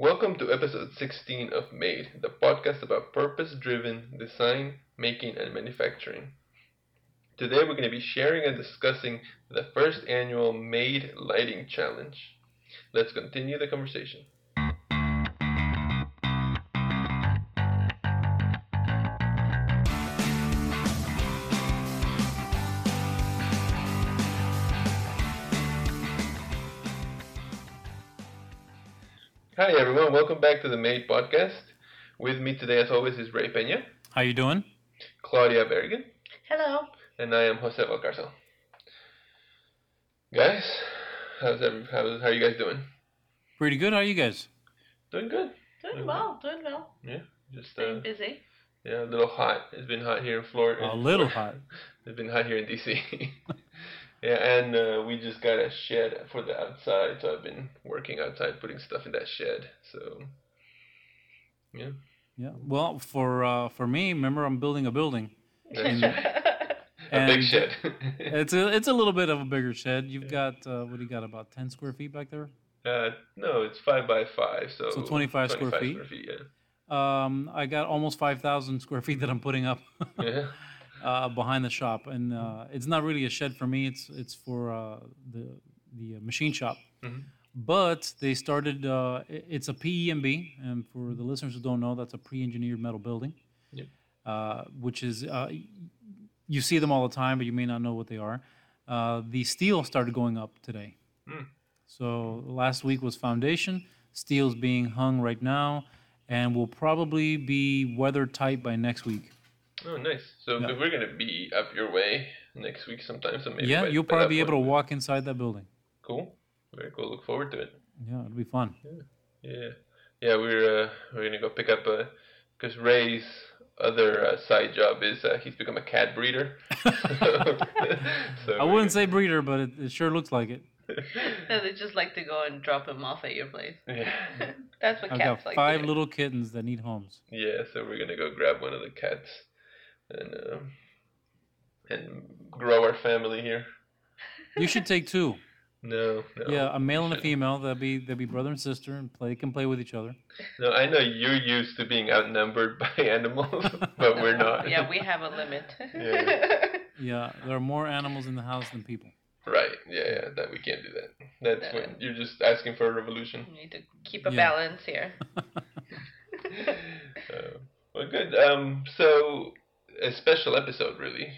Welcome to episode 16 of Made, the podcast about purpose driven design, making, and manufacturing. Today we're going to be sharing and discussing the first annual Made Lighting Challenge. Let's continue the conversation. Hi everyone, welcome back to the Made podcast. With me today, as always, is Ray Peña, How you doing? Claudia Bergen, Hello. and I am Jose Valcarcel. Guys, how's every, how's, how are you guys doing? Pretty good. How are you guys? Doing good. Doing well, doing well. Yeah, just Staying uh, busy. yeah, a little hot. It's been hot here in Florida. A little hot. It's been hot here in DC. yeah, and uh, we just got a shed for the outside, so I've been working outside, putting stuff in that shed. So yeah, Yeah. Well, for uh, for me, remember I'm building a building. that's a big shed. It's a it's a little bit of a bigger shed. You've got uh, what do you got? About ten square feet back there. uh, no, it's five by five, so So 25 square feet? Square feet yeah. Um, I got almost five thousand square feet that I'm putting up Yeah. Uh, behind the shop, and uh, it's not really a shed for me. It's it's for uh, the the uh, machine shop. Mhm. But they started. Uh, it's a PEMB, and for the listeners who don't know, that's a pre-engineered metal building. Yep. Uh, which is uh, you see them all the time, but you may not know what they are. Uh, the steel started going up today. Hmm. So last week was foundation. Steel's being hung right now, and will probably be weather tight by next week. Oh, nice. So Yeah. we're gonna be up your way next week sometime, so maybe yeah, you'll probably be able to walk inside that building. Cool. Very cool. Look forward to it. Yeah, it'll be fun. Yeah, yeah. yeah We're uh, we're gonna go pick up a because Ray's other uh, side job is uh, he's become a cat breeder. so I wouldn't say breeder, but it, it sure looks like it. No, they just like to go and drop him off at your place. Yeah, That's what I've cats got like. five to little kittens that need homes. yeah. So we're gonna go grab one of the cats and um and grow our family here. You should take two. No, no. Yeah, a male and a female. They'll be they'll be brother and sister, and play can play with each other. No, I know you're used to being outnumbered by animals, but we're not. yeah, we have a limit. Yeah. Yeah, there are more animals in the house than people. Right. Yeah, yeah. That we can't do that. That's No. when you're just asking for a revolution. We need to keep a Yeah. balance here. Uh, well, good. Um, so a special episode, really,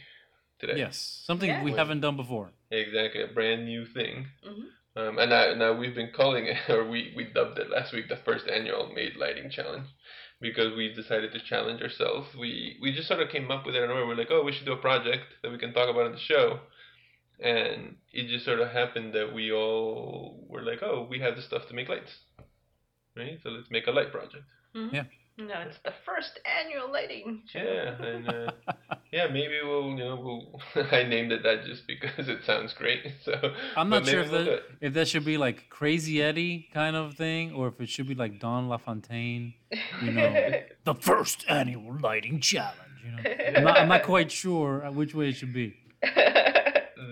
today. yes, something Yeah. we haven't done before. Exactly, a brand new thing. Mhm. Um, and now, now we've been calling it, or we, we dubbed it last week, the first annual Made Lighting Challenge, because we decided to challenge ourselves. We we just sort of came up with it, and we're like, oh, we should do a project that we can talk about on the show. And it just sort of happened that we all were like, oh, we have the stuff to make lights, right? So let's make a light project. Mhm. Yeah. No, it's the first annual lighting show. Yeah, and uh, yeah, maybe we'll, you know, we'll. I named it that just because it sounds great. So I'm not sure maybe if we'll that if that should be like Crazy Eddie kind of thing, or if it should be like Don LaFontaine, you know, the first annual lighting challenge. You know, I'm not, I'm not quite sure which way it should be.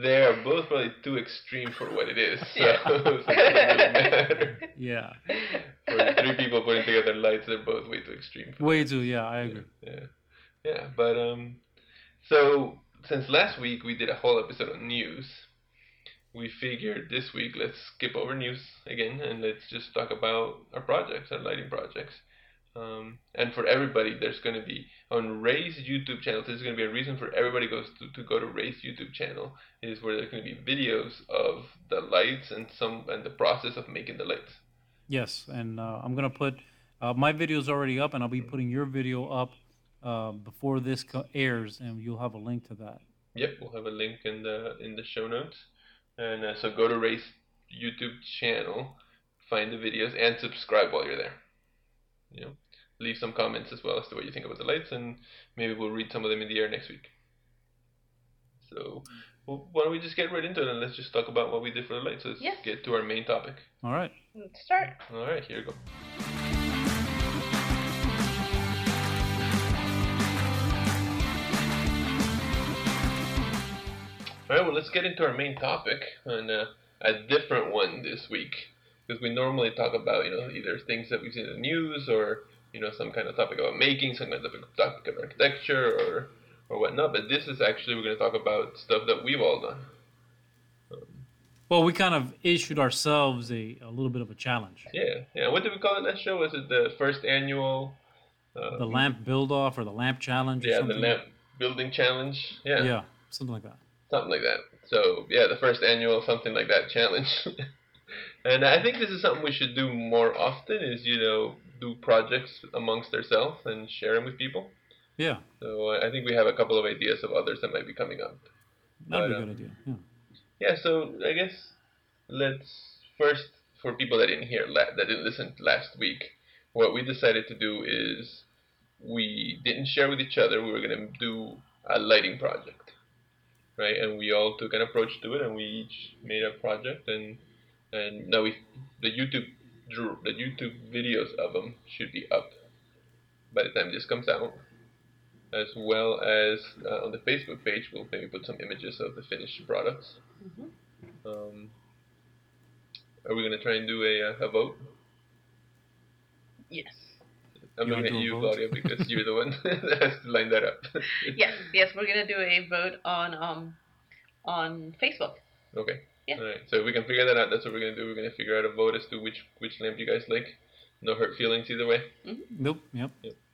They are both probably too extreme for what it is. So, Yeah. so it really. Yeah, For three people putting together lights, they're both way too extreme. For way too. Yeah, I agree. Yeah, yeah. But um, so since last week we did a whole episode on news, we figured this week let's skip over news again and let's just talk about our projects, our lighting projects. Um, and for everybody, there's going to be on Ray's YouTube channel. This is going to be a reason for everybody goes to, to go to Ray's YouTube channel. Is where there's going to be videos of the lights and some and the process of making the lights. Yes, and uh, I'm gonna put uh, my video's already up, and I'll be putting your video up uh, before this co- airs, and you'll have a link to that. Yep, we'll have a link in the in the show notes. And uh, so go to Ray's YouTube channel, find the videos, and subscribe while you're there. You know, leave some comments as well as to what you think about the lights, and maybe we'll read some of them in the air next week. So, well, why don't we just get right into it and let's just talk about what we did for the lights. Let's Yes. get to our main topic. All right. Let's start. All right, here we go. All right, well, let's get into our main topic and uh, a different one this week. because we normally talk about you know either things that we've seen in the news or you know some kind of topic about making, some kind of topic of architecture or or whatnot. But this is actually we're going to talk about stuff that we've all done. Well, we kind of issued ourselves a, a little bit of a challenge. Yeah, yeah. What did we call it last show? Was it the first annual? Uh, The lamp build off or the lamp challenge? or yeah, the lamp building challenge. Yeah, Yeah, something like that. something like that. So yeah, the first annual something like that challenge. and I think this is something we should do more often. Is you know do projects amongst ourselves and share them with people. Yeah, So I I think we have a couple of ideas of others that might be coming up. that'd be a good idea. Yeah. Yeah, so I guess let's first, for people that didn't hear, that didn't listen last week, what we decided to do is we didn't share with each other. We were going to do a lighting project, right? And we all took an approach to it, and we each made a project, and and now we the YouTube drew the YouTube videos of them should be up by the time this comes out. As well as uh, on the Facebook page, we'll maybe put some images of the finished products. Mhm. Um, are we gonna try and do a, uh, a vote? Yes. I'm You looking wanna at you, vote? Claudia, because you're the one that has to line that up. Yes. Yes. We're gonna do a vote on um on Facebook. Okay. Yeah. All right. So if we can figure that out, that's what we're gonna do. We're gonna figure out a vote as to which which lamp you guys like. No hurt feelings either way. Nope. Yep.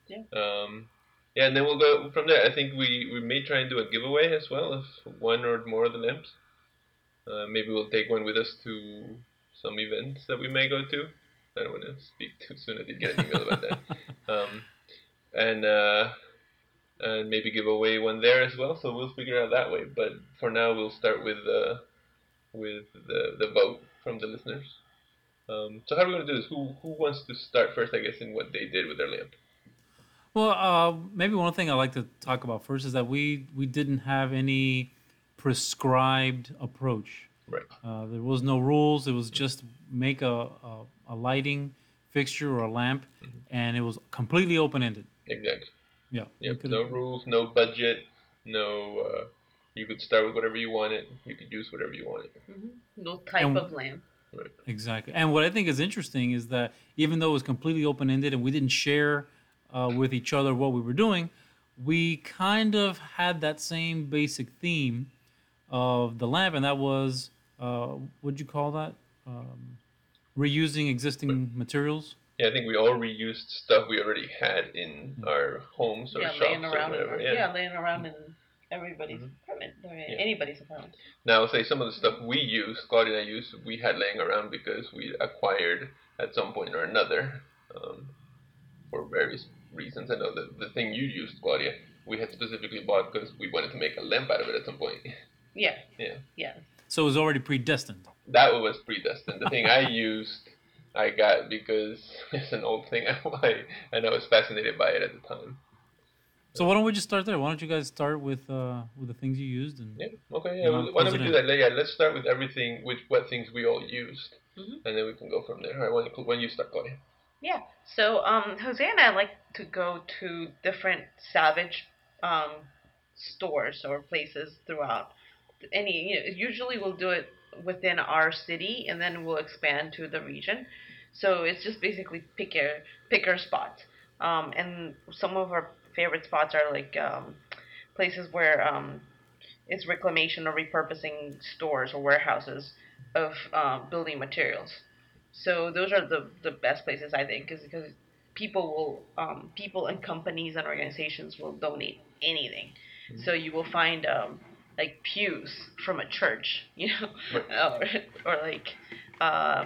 Yeah. Um, yeah, and then we'll go from there. I think we, we may try and do a giveaway as well of one or more of the lamps. Uh, maybe we'll take one with us to some events that we may go to. I don't want to speak too soon. I did get an email about that. Um, and uh, and maybe give away one there as well. So we'll figure out that way. But for now, we'll start with uh, with the the vote from the listeners. Um, so how are we going to do this? Who who wants to start first? I guess in what they did with their lamp. Well, uh, maybe one thing I'd like to talk about first is that we we didn't have any prescribed approach. Right. Uh, there was no rules. It was just make a a, a lighting fixture or a lamp, Mm-hmm. and it was completely open ended. Exactly. Yeah. we Yep. No rules, no budget, no. Uh, you could start with whatever you wanted. You could use whatever you wanted. No type And- of lamp. Right. Exactly. And what I think is interesting is that even though it was completely open ended and we didn't share uh, with each other what we were doing, we kind of had that same basic theme of the lamp, and that was uh, what'd you call that? Um, reusing existing materials. Yeah, I think we all reused stuff we already had in our homes or Yeah, shops laying or around. whatever. in, Yeah. yeah. laying around in everybody's Mhm. apartment or Yeah. anybody's apartment. Now, say some of the stuff we use, Claudia and I use, we had laying around because we acquired at some point or another, um, for various reasons. I know the the thing you used, Claudia, we had specifically bought because we wanted to make a lamp out of it at some point. Yeah. Yeah. Yeah. So it was already predestined. that was predestined. The thing I used, I got because it's an old thing, I, and I was fascinated by it at the time. So why don't we just start there? Why don't you guys start with uh, with the things you used and Yeah. Okay. Yeah. You know, why don't we do that? Yeah. Let's start with everything, with what things we all used, Mhm. and then we can go from there. All right. When, when you start, Claudia. Yeah. So um, Jose and I like to go to different Savage um, stores or places throughout. Any, you know, usually we'll do it within our city, and then we'll expand to the region. So it's just basically pick your pick your spots. Um, and some of our favorite spots are like um, places where um, it's reclamation or repurposing stores or warehouses of um, building materials. So those are the, the best places I think, is because people will um, people and companies and organizations will donate anything. So you will find um, like pews from a church, you know, or, or like uh,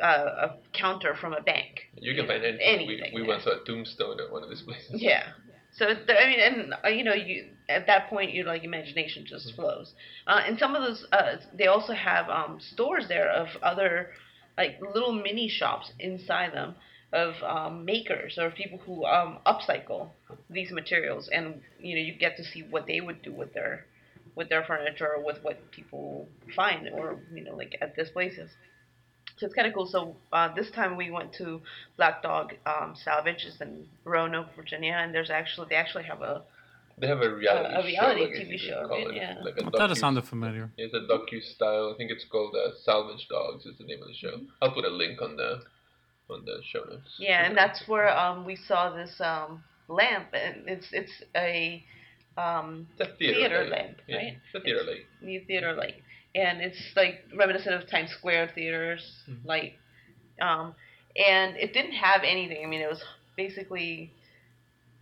a, a counter from a bank. You can find anything. Anything, we we once saw a tombstone at one of these places. Yeah. So there, I mean, and uh, you know, you at that point, you like imagination just flows. Uh, and some of those, uh, they also have um, stores there of other, like little mini shops inside them of um, makers or people who um, upcycle these materials, and you know, you get to see what they would do with their, with their furniture or with what people find or you know, like at these places. So it's kind of cool. So uh, this time we went to Black Dog um, Salvage. It's in Roanoke, Virginia, and there's actually they actually have a They have a reality, A- a reality show, I TV show, call right? it. Yeah. Like a I thought it docu- sounded familiar. It's a docu style. I think it's called uh, Salvage Dogs. Is the name of the show. I'll put a link on the on the show notes. Yeah, and that's where um we saw this um lamp, and it's it's a um It's a theater, theater Yeah, right? It's a theater light. new theater light, and it's like reminiscent of Times Square theaters Mhm. light. Um, and it didn't have anything. I mean, it was basically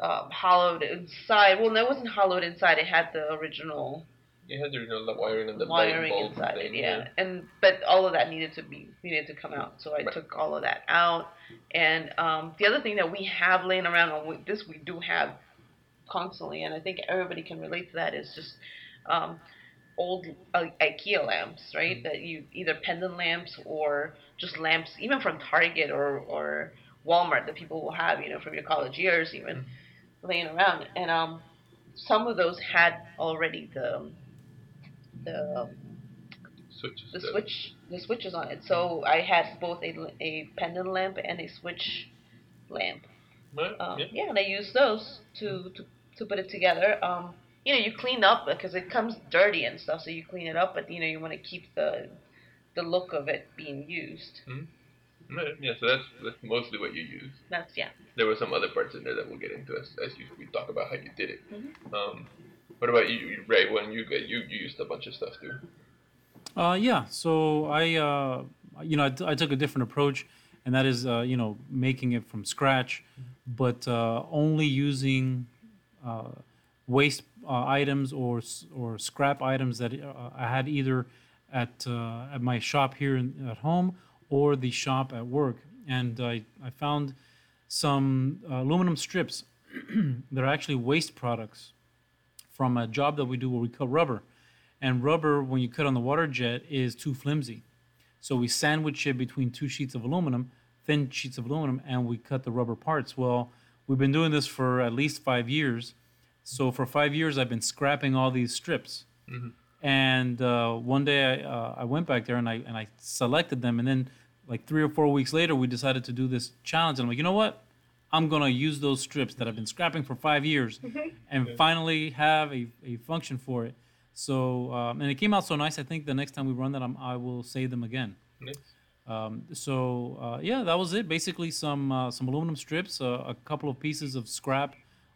um, hollowed inside. Well, no, it wasn't hollowed inside. It had the original It has the original the wiring and the wiring inside thing. it. Yeah. and but all of that needed to be needed to come out. So I Right. took all of that out. And um, the other thing that we have laying around on this we do have constantly, and I think everybody can relate to that is just um, old uh, IKEA lamps, right? Mhm. That you either pendant lamps or just lamps, even from Target or or Walmart that people will have, you know, from your college years, even Mhm. laying around. And um, some of those had already the the Switches. the switch the switches on it. So I had both a, a pendant lamp and a switch lamp. Right, Um, yeah. yeah. and I used those to, to to put it together. Um, you know, you clean up because it comes dirty and stuff, so you clean it up. But you know, you want to keep the the look of it being used. Right, yeah, so that's that's mostly what you use. That's yeah. There were some other parts in there that we'll get into as, as you, we talk about how you did it. Mhm. Um, what about you, you, Ray? When you got you, you used a bunch of stuff too. Uh, yeah. So I, uh, you know, I, t- I took a different approach, and that is, uh, you know, making it from scratch, but uh, only using uh, waste uh, items or or scrap items that uh, I had either at uh, at my shop here in, at home or the shop at work, and I I found some aluminum strips that are actually waste products from a job that we do where we cut rubber. And rubber when you cut on the water jet is too flimsy. So we sandwich it between two sheets of aluminum thin sheets of aluminum and we cut the rubber parts. Well we've been doing this for at least five years. So for five years i've been scrapping all these strips. Mhm. and uh, one day I, uh, I went back there and I, and I selected them. And then like three or four weeks later we decided to do this challenge. And i'm like you know what? I'm going to use those strips that i've been scrapping for five years and finally have a, a function for it. So um, and it came out so nice. I think the next time we run that, I'm, I will say them again. Nice. Um, so uh, yeah, that was it. Basically, some uh, some aluminum strips, uh, a couple of pieces of scrap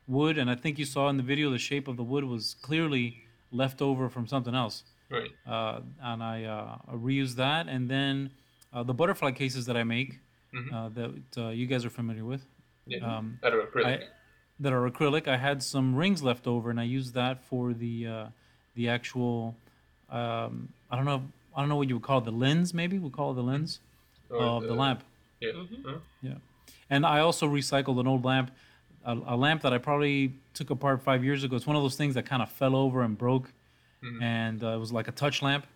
wood, and I think you saw in the video the shape of the wood was clearly left over from something else. Right. Uh, and I, uh, I reused that, and then uh, the butterfly cases that I make Mhm. uh, that uh, you guys are familiar with Yeah. um, Out of acrylic. I- that are acrylic. I had some rings left over, and I used that for the uh, the actual. Um, I don't know. I don't know what you would call it. The lens, maybe we call it the lens Or of the, lamp. Yeah. Mhm. Huh? And I also recycled an old lamp, a, a lamp that I probably took apart five years ago. It's one of those things that kind of fell over and broke, Mhm. and uh, it was like a touch lamp.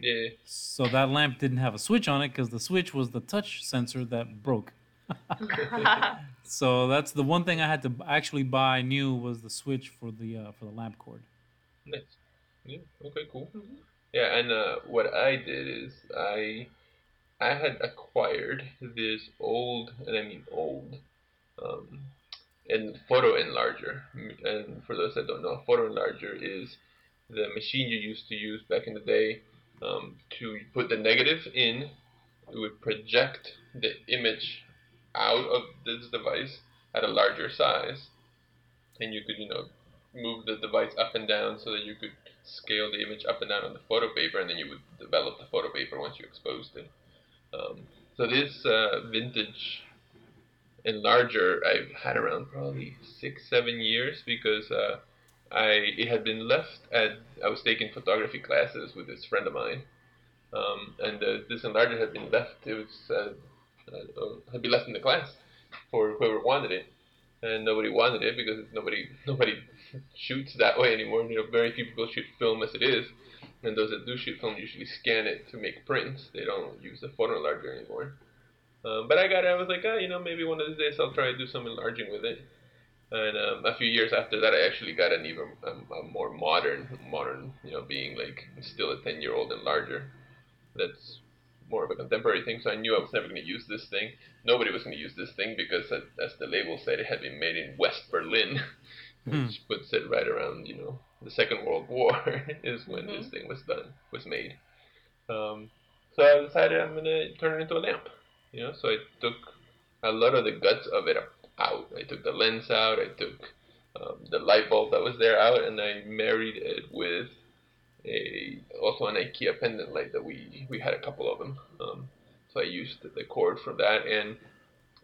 Yeah. So that lamp didn't have a switch on it because the switch was the touch sensor that broke. So that's the one thing I had to actually buy new was the switch for the uh, for the lamp cord. Nice. Yeah. Okay. Cool. Yeah, and uh, what I did is I I had acquired this old, and I mean old, um, and photo enlarger. And for those that don't know, photo enlarger is the machine you used to use back in the day um, to put the negative in. It would project the image out of this device at a larger size, and you could, you know, move the device up and down so that you could scale the image up and down on the photo paper, and then you would develop the photo paper once you exposed it. Um, so this uh, vintage enlarger I've had around probably six, seven years because uh, I it had been left at I was taking photography classes with this friend of mine, um, and uh, this enlarger had been left. It was uh, uh, had been left in the class for whoever wanted it, and nobody wanted it because nobody nobody shoots that way anymore. You know, very few people shoot film as it is, and those that do shoot film usually scan it to make prints. They don't use the photo enlarger anymore. Um, but I got it. I was like, oh, you know, maybe one of these days I'll try to do some enlarging with it. And um, a few years after that, I actually got an even um, a more modern, modern, you know, being like still a ten year old enlarger. That's more of a contemporary thing. So I knew I was never going to use this thing. Nobody was going to use this thing because, uh, as the label said, it had been made in West Berlin. Which puts it right around you know the Second World War is when Mhm. this thing was done was made. Um, so I decided I'm gonna turn it into a lamp. You know, so I took a lot of the guts of it out. I took the lens out. I took um, the light bulb that was there out, and I married it with a also an IKEA pendant light that we we had a couple of them. Um, so I used the cord from that, and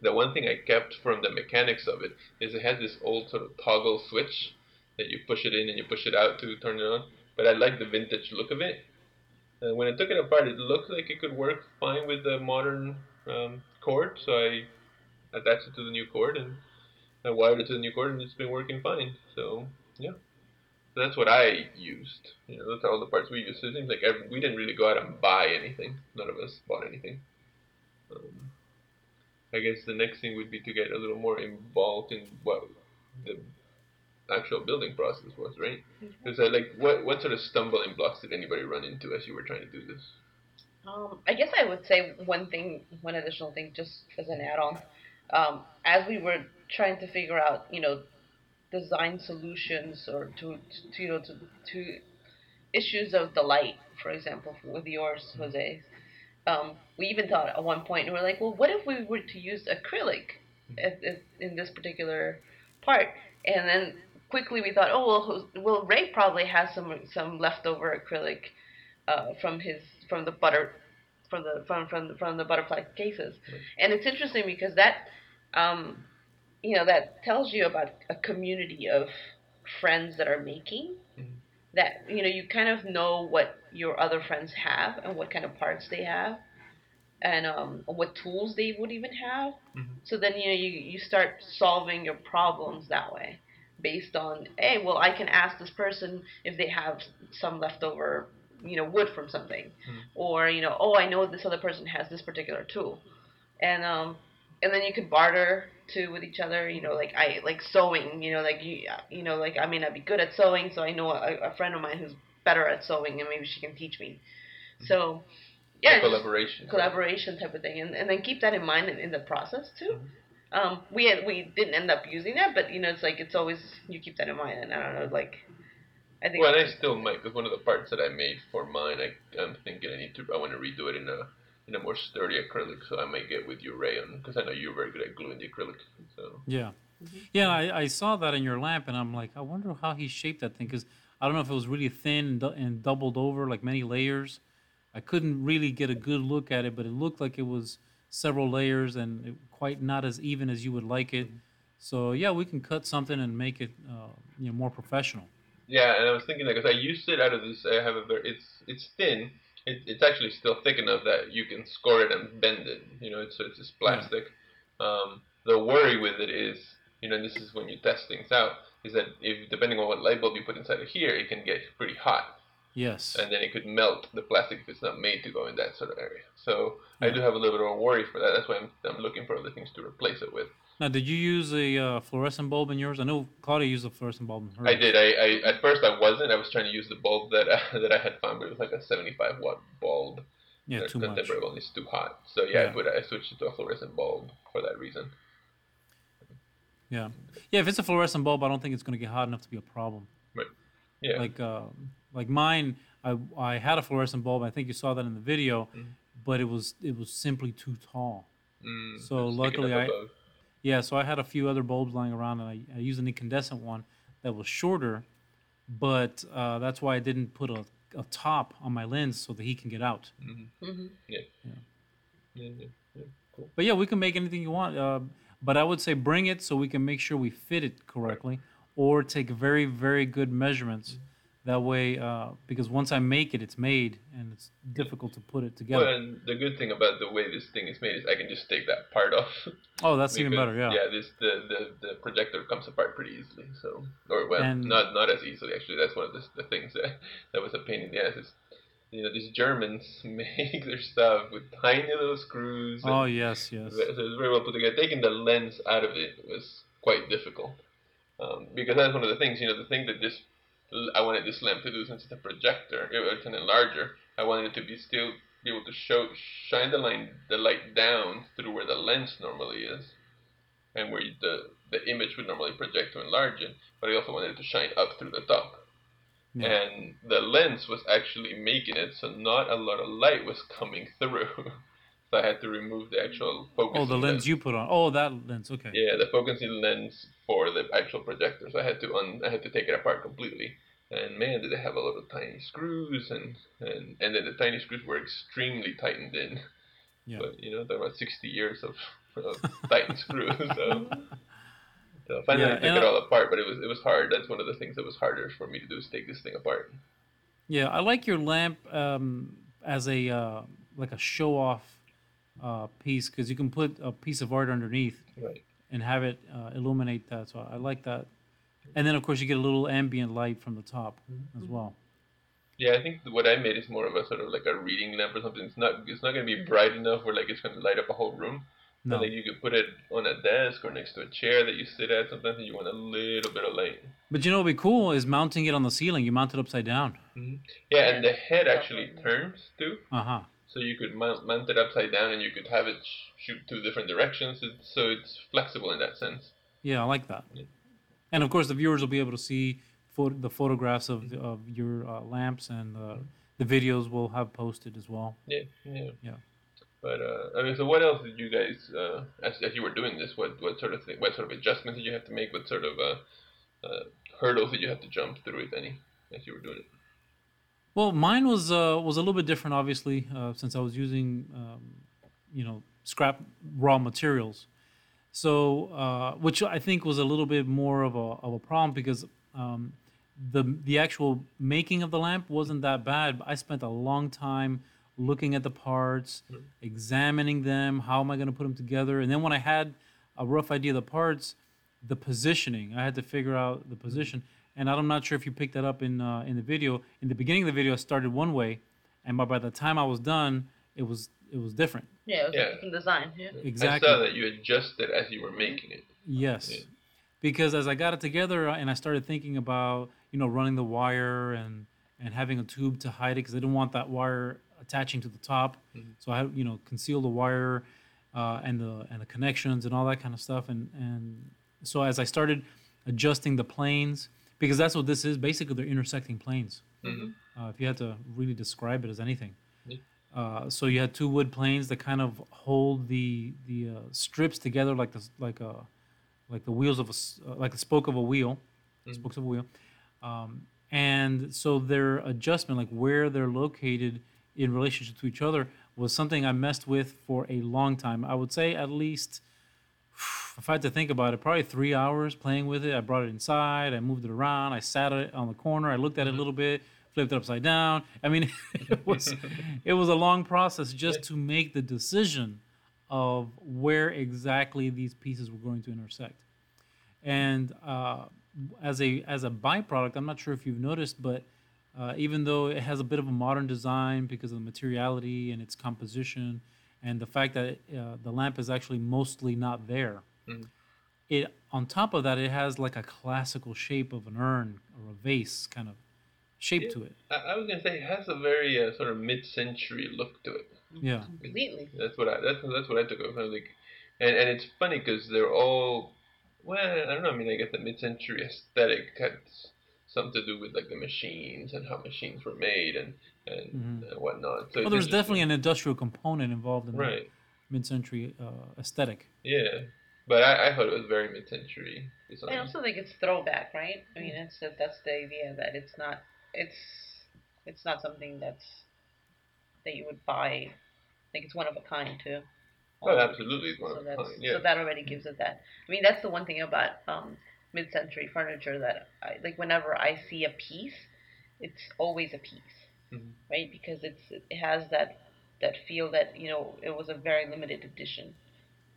the one thing I kept from the mechanics of it is it has this old sort of toggle switch that you push it in and you push it out to turn it on. But I like the vintage look of it. Uh, when I took it apart, it looked like it could work fine with the modern um, cord, so I attached it to the new cord and I wired it to the new cord, and it's been working fine. So yeah, that's what I used. You know, are all the parts we used. So it seems like every, we didn't really go out and buy anything. None of us bought anything. Um, I guess the next thing would be to get a little more involved in what the actual building process was, right? Because I like what what sort of stumbling blocks did anybody run into as you were trying to do this? Um, I guess I would say one thing, one additional thing, just as an add-on. Um, as we were trying to figure out, you know, design solutions or to, to you know to, to issues of the light, for example, with yours, Jose. Um, we even thought at one point, and we're like, well, what if we were to use acrylic in this particular part? And then quickly we thought, oh well, well Ray probably has some some leftover acrylic uh, from his from the butter from the from from the, from the butterfly cases, and it's interesting because that um, you know that tells you about a community of friends that are making. Mhm. That you know you kind of know what your other friends have and what kind of parts they have, and um, what tools they would even have. Mhm. So then you know you you start solving your problems that way based on hey well I can ask this person if they have some leftover you know wood from something Hmm. or you know oh I know this other person has this particular tool and um and then you could barter too with each other you know like I like sewing you know like you you know like I may not be good at sewing so I know a, a friend of mine who's better at sewing and maybe she can teach me mm-hmm. so yeah collaboration. collaboration type of thing, and, and then keep that in mind in, in the process too. Mm-hmm. Um, we had, we didn't end up using that, but you know, it's like it's always you keep that in mind, and I don't know, like I think. Well, and I still might because one of the parts that I made for mine, I, I'm thinking I need to. I want to redo it in a in a more sturdy acrylic, so I might get with you, rayon because I know you're very good at gluing the acrylic. So Yeah, mm-hmm. yeah. I, I saw that in your lamp, and I'm like, I wonder how he shaped that thing because I don't know if it was really thin and, and doubled over like many layers. I couldn't really get a good look at it, but it looked like it was several layers and it, quite not as even as you would like it. So yeah, we can cut something and make it uh, you know more professional. yeah, and I was thinking that because I used it out of this. I have a very it's it's thin. It, it's actually still thick enough that you can score it and bend it. You know, it's it's just plastic. Um, the worry with it is, you know, and this is when you test things out, is that if depending on what light bulb you put inside of here, it can get pretty hot. Yes. and then it could melt the plastic if it's not made to go in that sort of area. So I do have a little bit of a worry for that. That's why I'm, I'm looking for other things to replace it with. Now, did you use a uh, fluorescent bulb in yours? I know Claudia used a fluorescent bulb in hers. I did. I, I at first I wasn't. I was trying to use the bulb that uh, that I had found, but it was like a 75 watt bulb. Yeah, that, too that much. temporary one is too hot. So yeah, Yeah. I, put, I switched it to a fluorescent bulb for that reason. Yeah, yeah. If it's a fluorescent bulb, I don't think it's going to get hot enough to be a problem. Right. Yeah. Like, uh, like mine, I I had a fluorescent bulb. I think you saw that in the video, Mhm. but it was it was simply too tall. Mm, So luckily I-. Yeah, so I had a few other bulbs lying around, and I, I used an incandescent one that was shorter, but uh, that's why I didn't put a, a top on my lens so that he can get out. Mhm. hmm Yeah, yeah, yeah. Cool. But yeah, we can make anything you want. Uh, but I would say bring it so we can make sure we fit it correctly, or take very very good measurements. That way, uh, because once I make it, it's made, and it's difficult to put it together. Well, and the good thing about the way this thing is made is I can just take that part off. oh, that's even better. Yeah. Yeah, this the, the the projector comes apart pretty easily. So, or well, And- not not as easily actually. That's one of the, the things that that was a pain in the ass. Is, you know, these Germans make their stuff with tiny little screws. Oh yes, yes. So it's very well put together. Taking the lens out of it was quite difficult um, because that's one of the things. You know, the thing that this I wanted this lamp to do since it's a projector, it- it's an enlarger. I wanted it to be still be able to show shine the line the light down through where the lens normally is. and where the the image would normally project to enlarge it, but I also wanted it to shine up through the top. Yeah. And the lens was actually making it so not a lot of light was coming through. so I had to remove the actual focus. Oh, the lens you put on. Oh, that lens. Okay. Yeah, the focusing lens for the actual projector. So I had to un- I had to take it apart completely. And man, did they have a lot of tiny screws, and and and then the tiny screws were extremely tightened in. Yeah. But you know, there were 60 years of, of tightened screws. So, so finally Yeah, I took it all apart, but it was it was hard. That's one of the things that was harder for me to do is take this thing apart. Yeah, I like your lamp um, as a uh, like a show off uh, piece because you can put a piece of art underneath Right. and have it uh, illuminate that. So I like that. And then of course you get a little ambient light from the top as well. Yeah, I think what I made is more of a sort of like a reading lamp or something. It's not it's not going to be bright enough where like it's going to light up a whole room. No. Like you could put it on a desk or next to a chair that you sit at sometimes and you want a little bit of light. But you know what would be cool is mounting it on the ceiling. You mount it upside down. Yeah, and the head actually turns too. Uh huh. So you could mount, mount it upside down and you could have it sh- shoot two different directions. It's, so it's flexible in that sense. Yeah, I like that. Yeah. And of course, the viewers will be able to see the photographs of of your uh, lamps, and uh, the videos we'll have posted as well. Yeah, yeah. Yeah. But uh, I mean, so what else did you guys, uh, as, as you were doing this, what what sort of thing, what sort of adjustments did you have to make? What sort of uh, uh, hurdles did you have to jump through, if any, as you were doing it? Well, mine was uh, was a little bit different, obviously, uh, since I was using, um, you know, scrap raw materials. So, uh, which I think was a little bit more of a of a problem because um, the the actual making of the lamp wasn't that bad. I spent a long time looking at the parts, examining them. How am I going to put them together? And then when I had a rough idea of the parts, the positioning, I had to figure out the position. And I'm not sure if you picked that up in uh, in the video. In the beginning of the video, I started one way, and by, by the time I was done, it was it was different. Yeah, it was Yeah. different design. Yeah. Exactly. I saw that you adjusted as you were making it. Yes. Yeah. Because as I got it together uh, and I started thinking about, you know, running the wire and and having a tube to hide it because I didn't want that wire attaching to the top. So I had, you know, conceal the wire uh, and the and the connections and all that kind of stuff. And and so as I started adjusting the planes, because that's what this is. Basically, they're intersecting planes. Mhm. Uh, if you had to really describe it as anything. Uh, so you had two wood planes that kind of hold the the uh, strips together like the like a like the wheels of a uh, like the spoke of a wheel, spokes of a wheel, um, and so their adjustment, like where they're located in relationship to each other, was something I messed with for a long time. I would say at least, if I had to think about it, probably three hours playing with it. I brought it inside, I moved it around, I sat it on the corner, I looked at it a little bit, flipped it upside down. I mean, it was it was a long process just to make the decision of where exactly these pieces were going to intersect. And uh, as a as a byproduct, I'm not sure if you've noticed, but uh, even though it has a bit of a modern design because of the materiality and its composition, and the fact that uh, the lamp is actually mostly not there, Mhm. it on top of that it has like a classical shape of an urn or a vase kind of shape Yeah. to it. I, I was gonna say it has a very uh, sort of mid-century look to it. Yeah. Completely. That's what I that's that's what I took of it. Like, and and it's funny because they're all well, I don't know. I mean, I guess the mid-century aesthetic had s- something to do with like the machines and how machines were made and and Mhm. uh, whatnot. So Well, it's there's definitely an industrial component involved in right. the mid-century uh, aesthetic. Yeah, but I, I thought it was very mid-century design. I also think it's throwback, right? I mean, it's that that's the idea that it's not it's it's not something that's that you would buy. Like it's one of a kind too. Oh, absolutely, it's one so of a kind. Yeah. so that already gives it that. I mean, that's the one thing about um, mid-century furniture that I like. Whenever I see a piece, it's always a piece, Mhm. right? Because it's it has that that feel that you know it was a very limited edition.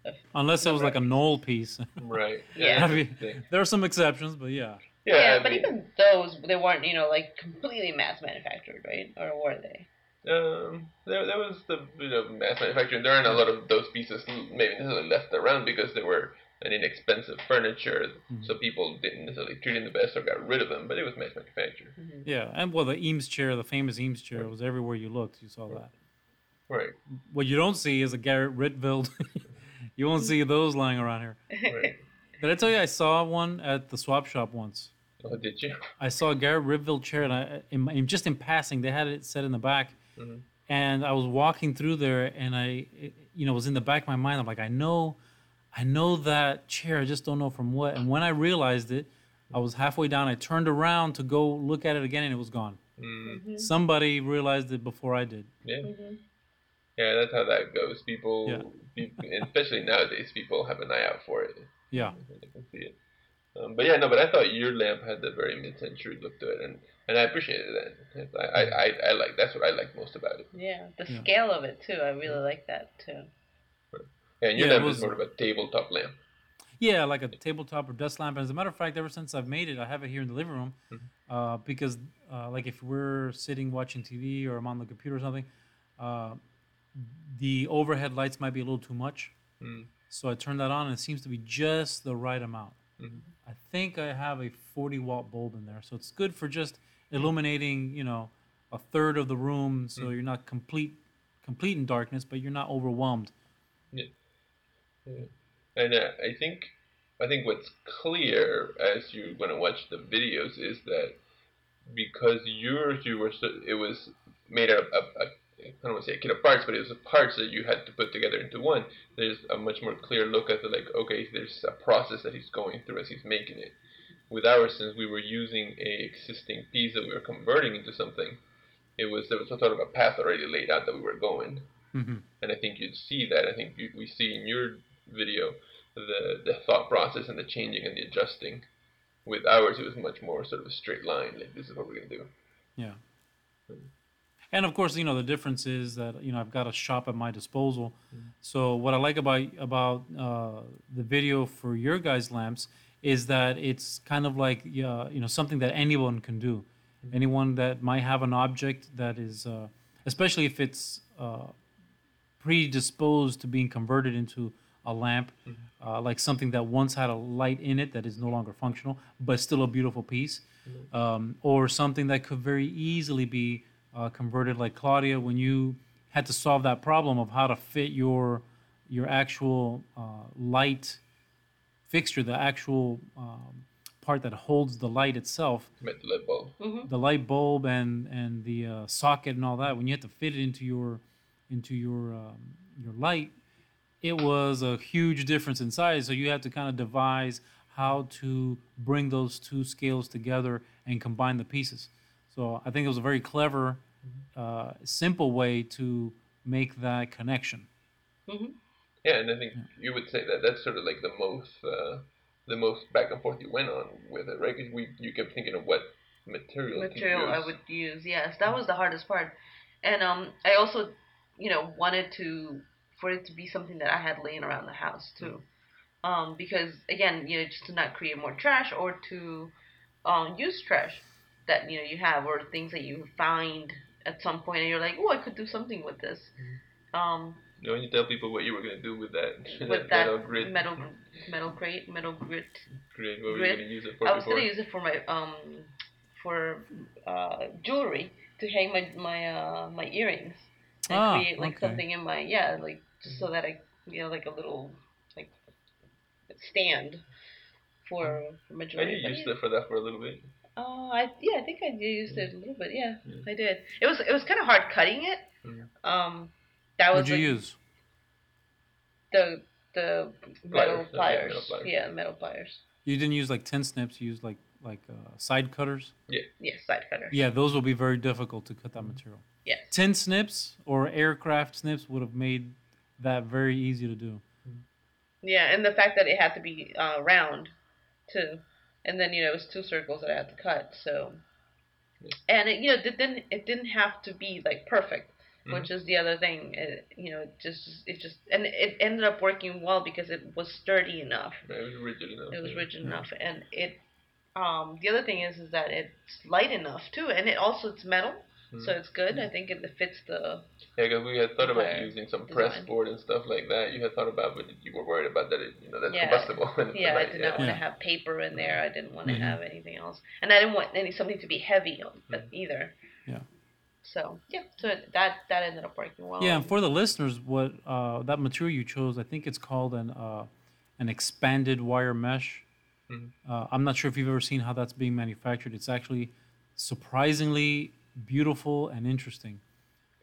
Of, Unless it was like a Knoll piece. Right. Yeah. I mean, there are some exceptions, but yeah. Yeah, yeah, but mean, even those they weren't you know like completely mass manufactured, right? Or were they? Um, there, there was the you know, mass manufacturing. There aren't a lot of those pieces l- maybe necessarily left around because they were an inexpensive furniture, so people didn't necessarily treat them the best or got rid of them. But it was mass manufactured, Yeah, and well, the Eames chair, the famous Eames chair, was everywhere you looked. You saw that. right? What you don't see is a Gerrit Rietveld You won't see those lying around here. Right. Did I tell you I saw one at the swap shop once? Oh, did you? I saw a Gerrit Rietveld chair, and I, in, in, just in passing, they had it set in the back, Mhm. and I was walking through there, and I, it, you know, was in the back of my mind. I'm like, I know, I know that chair. I just don't know from what. And when I realized it, I was halfway down. I turned around to go look at it again, and it was gone. Mm, Somebody realized it before I did. yeah. Mhm. Yeah, that's how that goes. People, Yeah. people, especially nowadays, people have an eye out for it. Yeah. They can see it. Um, but yeah, no, but I thought your lamp had the very mid-century look to it, and, and I appreciated that. I, I, I, I like that's what I like most about it. Yeah, the Yeah. scale of it too. I really like that too. And your Yeah, it lamp was- is more of a tabletop lamp. Yeah, like a tabletop or desk lamp. As a matter of fact, ever since I've made it, I have it here in the living room. Uh, because, uh, like, if we're sitting watching TV or I'm on the computer or something, uh, the overhead lights might be a little too much. Mm. So I turn that on, and it seems to be just the right amount. Mhm. I think I have a 40 watt bulb in there, so it's good for just illuminating, you know, a third of the room, so you're not complete complete in darkness, but you're not overwhelmed. And uh, I think, I think what's clear as you're going to watch the videos is that because yours, you were, so, it was made out of, of, of I don't want to say a kit of parts, but it was the parts that you had to put together into one. There's a much more clear look at the like, okay, there's a process that he's going through as he's making it. With ours, since we were using a existing piece that we were converting into something, it was there was a sort of a path already laid out that we were going hmm and I think you'd see that. I think you, we see in your video the the thought process and the changing and the adjusting. With ours, it was much more sort of a straight line. Like this is what we're gonna do. Yeah. And of course, you know the difference is that you know I've got a shop at my disposal. So what I like about about uh, the video for your guys' lamps is that it's kind of like uh, you know something that anyone can do. Anyone that might have an object that is, uh, especially if it's uh, predisposed to being converted into a lamp, uh, like something that once had a light in it that is no longer functional, but still a beautiful piece, um, or something that could very easily be uh, converted, like Claudia, when you had to solve that problem of how to fit your your actual uh, light fixture, the actual um, part that holds the light itself, Met the light bulb. Mm-hmm. the light bulb and and the uh, socket and all that when you had to fit it into your into your um, your light it was a huge difference in size so you had to kind of devise how to bring those two scales together and combine the pieces so i think it was a very clever uh, simple way to make that connection Hmm. Yeah, and I think you would say that that's sort of like the most uh, the most back and forth you went on with it, right? Because we you kept thinking of what material material I would use. Yes, that was the hardest part. And um, I also, you know, wanted to for it to be something that I had laying around the house too, um, because again, you know, just to not create more trash or to um, use trash that you know you have or things that you find at some point and you're like, oh, I could do something with this. Um, You know, you tell people what you were gonna do with that, with that metal grit. metal metal grate, metal grit grit. What were grit. you gonna use it for I was before? gonna use it for my um for uh jewelry to hang my my uh my earrings and Ah, create like okay. something in my yeah like just so that I you know like a little like stand for for my and jewelry. you But used it for that for a little bit. Uh, I yeah I think I used it a little bit yeah Yeah. I did. It was it was kind of hard cutting it. Mhm. Um, that was what'd you like, use the the metal Pliers, yeah, pliers. metal pliers. Yeah, metal pliers. you didn't use like tin snips you used like like uh, side cutters Yeah. Yes, side cutters. Yeah, those will be very difficult to cut that material. Yeah. Tin snips or aircraft snips would have made that very easy to do. Yeah, and the fact that it had to be uh, round, too, and then you know it was two circles that I had to cut. So, and it, you know it didn't it didn't have to be like perfect, which is the other thing. It, you know, it just it just and it ended up working well because it was sturdy enough. Right, it was rigid enough. It was yeah. rigid enough, and it. Um, the other thing is is that it's light enough too, and it also it's metal, so it's good. I think it fits the Yeah, because we had thought about using some design. press board and stuff like that. You had thought about, but you were worried about that. It, you know, that's Yeah. combustible. and it's Yeah, I like, did not want to have paper in there. I didn't want to Mhm. have anything else, and I didn't want any something to be heavy on, but either. Yeah. So yeah, so that that ended up working well. Yeah, and for the listeners, what uh, that material you chose, I think it's called an uh, an expanded wire mesh. Mhm. Uh, I'm not sure if you've ever seen how that's being manufactured. It's actually surprisingly beautiful and interesting.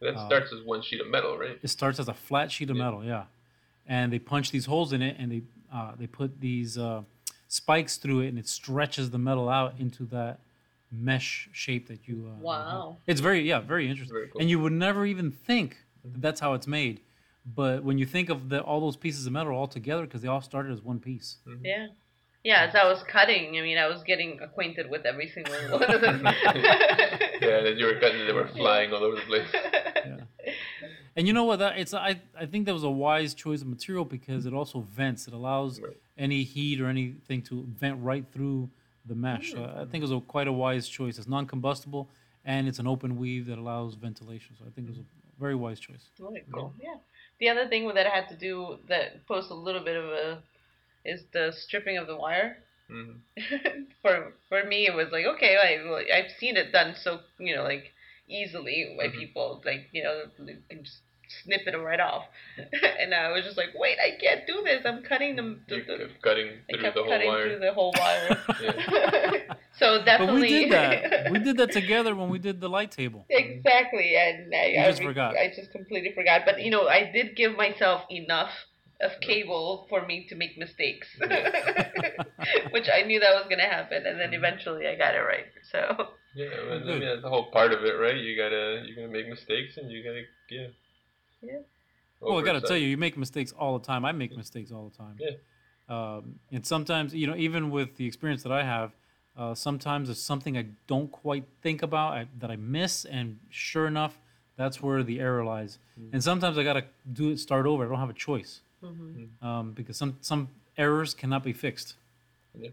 That Uh, starts as one sheet of metal, right? It starts as a flat sheet of Yeah. metal, yeah, and they punch these holes in it, and they uh, they put these uh, spikes through it, and it stretches the metal out into that mesh shape that you. Uh, Wow. It's very yeah, very interesting, Very cool. and you would never even think that that's how it's made. But when you think of the, all those pieces of metal all together, because they all started as one piece. Yeah. Yeah, as I was cutting, I mean, I was getting acquainted with every single one of them. yeah, that you were cutting, they were flying all over the place. And you know what? That it's I I think that was a wise choice of material because it also vents. It allows Right. any heat or anything to vent right through the mesh. Hmm. So I think it was a, quite a wise choice. It's non-combustible and it's an open weave that allows ventilation. So I think it was a very wise choice. Really cool. Yeah. The other thing that I had to do that posed a little bit of a is the stripping of the wire. Mhm. for for me, it was like okay, I well, I've seen it done so you know like easily by Mhm. people like you know they can just snip it right off, and I was just like wait, I can't do this. I'm cutting them. The, You the, kept cutting I through kept the whole cutting wire. through the whole wire. Yeah. so But definitely we did that. we did that together when we did the light table. Exactly, and I, I just re- forgot. I just completely forgot. But you know, I did give myself enough of cable for me to make mistakes, which I knew that was gonna happen, and then eventually I got it right. So Yeah, I mean, I mean, that's the whole part of it, right? You gotta, you're gonna make mistakes, and you gotta, yeah. Yeah. Well, I got to tell you, you make mistakes all the time. I make mistakes all the time. Yeah. Um, and sometimes, you know, even with the experience that I have, uh, sometimes it's something I don't quite think about I, that I miss, and sure enough, that's where the error lies. Mm. And sometimes I got to do it, start over. I don't have a choice mhm. um, because some some errors cannot be fixed. Yeah,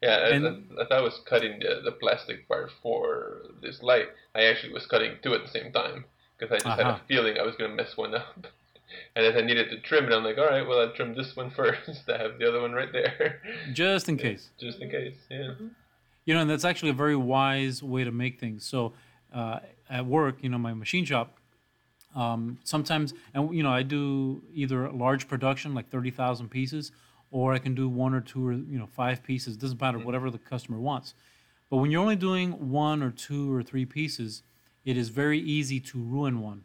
as, And- as I was cutting the, the plastic part for this light, I actually was cutting two at the same time because I just had Uh-huh. a feeling I was gonna mess one up. And as I needed to trim it, I'm like, all right, well, I'll trim this one first. I have the other one right there, Just in case. just in case. Yeah. You know, and that's actually a very wise way to make things. So, uh, at work, you know, my machine shop, um, sometimes, and you know, I do either a large production, like thirty thousand pieces, or I can do one or two or you know five pieces. Doesn't matter, whatever the customer wants. But when you're only doing one or two or three pieces, it is very easy to ruin one.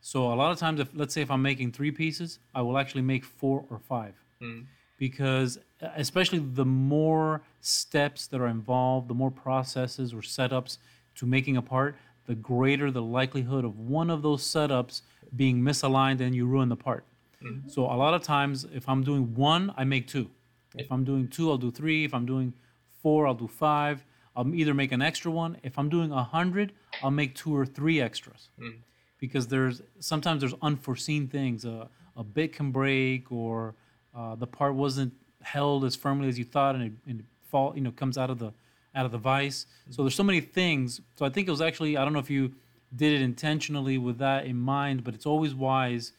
So a lot of times, if let's say if I'm making three pieces, I will actually make four or five Mm. because uh, especially the more steps that are involved, the more processes or setups to making a part, the greater the likelihood of one of those setups being misaligned and you ruin the part. Mhm. So a lot of times, if I'm doing one, I make two. If I'm doing two, I'll do three. If I'm doing four, I'll do five. I'll either make an extra one. If I'm doing a hundred, I'll make two or three extras Mm. because there's sometimes there's unforeseen things. Uh, a bit can break, or uh, the part wasn't held as firmly as you thought, and it, and it fall, you know, comes out of the out of the vice. So there's so many things. So I think it was actually I don't know if you did it intentionally with that in mind, but it's always wise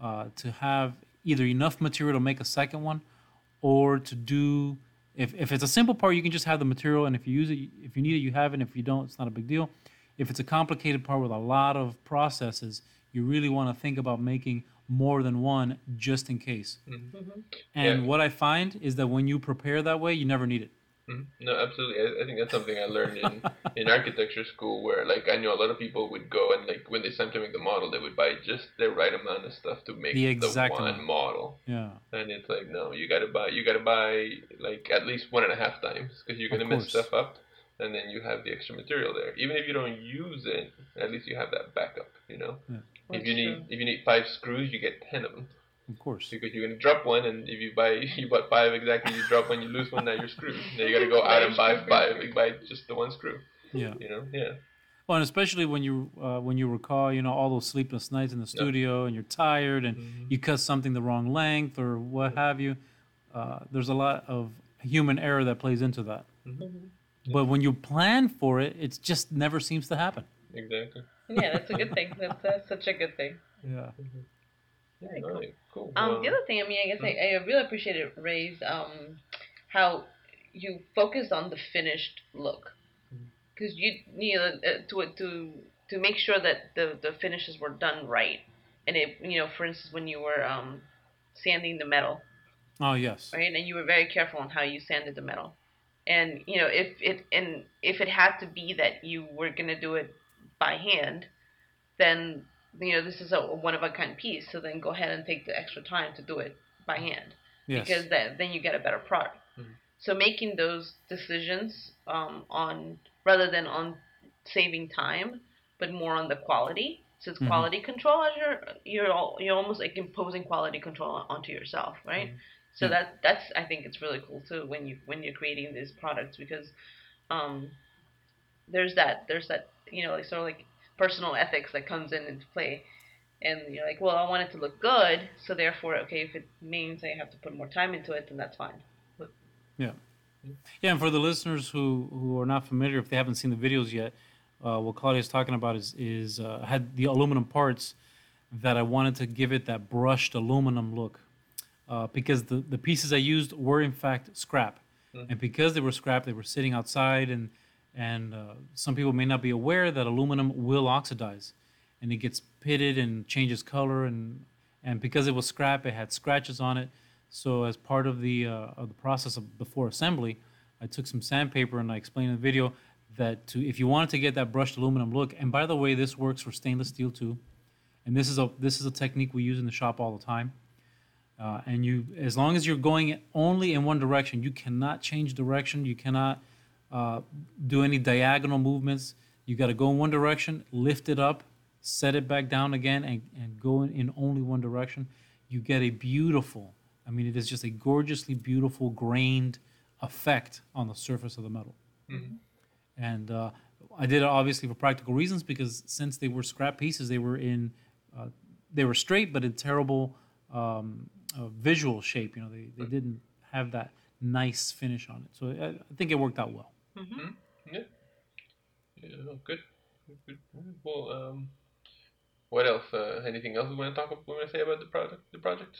uh, to have either enough material to make a second one, or to do. If, if it's a simple part, you can just have the material, and if you use it, if you need it, you have it. If you don't, it's not a big deal. If it's a complicated part with a lot of processes, you really want to think about making more than one just in case. Mhm. And Yeah. what I find is that when you prepare that way, you never need it. Mhm. No, absolutely. I, I think that's something I learned in, in architecture school where like I know a lot of people would go and like when they time to make the model they would buy just the right amount of stuff to make The exact one amount. model. Yeah. And it's like no, you gotta buy you gotta buy like at least one and a half times because you're gonna mess stuff up, and then you have the extra material there. Even if you don't use it, at least you have that backup. You know, if you need true. if you need five screws, you get ten of them Of course. because you're gonna drop one, and if you buy you bought five exactly, you drop one, you lose one, now you're screwed. Now you gotta go out and buy five, you buy just the one screw. Yeah. You know, yeah. Well, and especially when you uh, when you recall, you know, all those sleepless nights in the studio, and you're tired, and Mhm. you cut something the wrong length or what have you. Uh, there's a lot of human error that plays into that. Mhm. But when you plan for it, it just never seems to happen. Exactly. Yeah, that's a good thing. That's, that's such a good thing. Yeah. Yeah, Very cool. right, cool. Um, Well, the other thing, I mean, I guess I, I really appreciated Ray's um, how you focus on the finished look, because you you know uh, to to to make sure that the the finishes were done right. And it, you know, for instance, when you were um, sanding the metal, Oh yes. right, and you were very careful on how you sanded the metal. And you know, if it and if it had to be that you were gonna do it by hand, then you know this is a one of a kind piece. So then go ahead and take the extra time to do it by hand Yes. because that, then you get a better product. Mhm. So making those decisions um, on rather than on saving time, but more on the quality. So it's Mhm. quality control as you're you're all, you're almost like imposing quality control onto yourself, right? So Yeah. that that's I think it's really cool too when you when you're creating these products because um, there's that there's that you know like sort of like personal ethics that comes in into play. And you're like well i want it to look good so therefore okay if it means i have to put more time into it then that's fine. Yeah, yeah. and for the listeners who who are not familiar, if they haven't seen the videos yet, uh, what is talking about is is uh, had the aluminum parts that I wanted to give it that brushed aluminum look, uh, because the the pieces I used were in fact scrap, and because they were scrap, they were sitting outside, and and uh, some people may not be aware that aluminum will oxidize, and it gets pitted and changes color, and and because it was scrap, it had scratches on it. So as part of the uh, of the process of before assembly, I took some sandpaper and I explained in the video that to if you wanted to get that brushed aluminum look, and by the way, this works for stainless steel too, and this is a this is a technique we use in the shop all the time. Uh, and you, as long as you're going only in one direction, you cannot change direction. You cannot uh, do any diagonal movements. You got to go in one direction, lift it up, set it back down again, and, and go in, in only one direction. You get a beautiful, I mean, it is just a gorgeously beautiful grained effect on the surface of the metal. And uh, I did it obviously for practical reasons because since they were scrap pieces, they were in, uh, they were straight but in terrible um, uh, visual shape. You know, they, they didn't have that nice finish on it. So I, I think it worked out well. Yeah. Yeah. oh, Good. Good. good. Well, um, what else? Uh, anything else we want to talk? about, We want to say about the product? The project?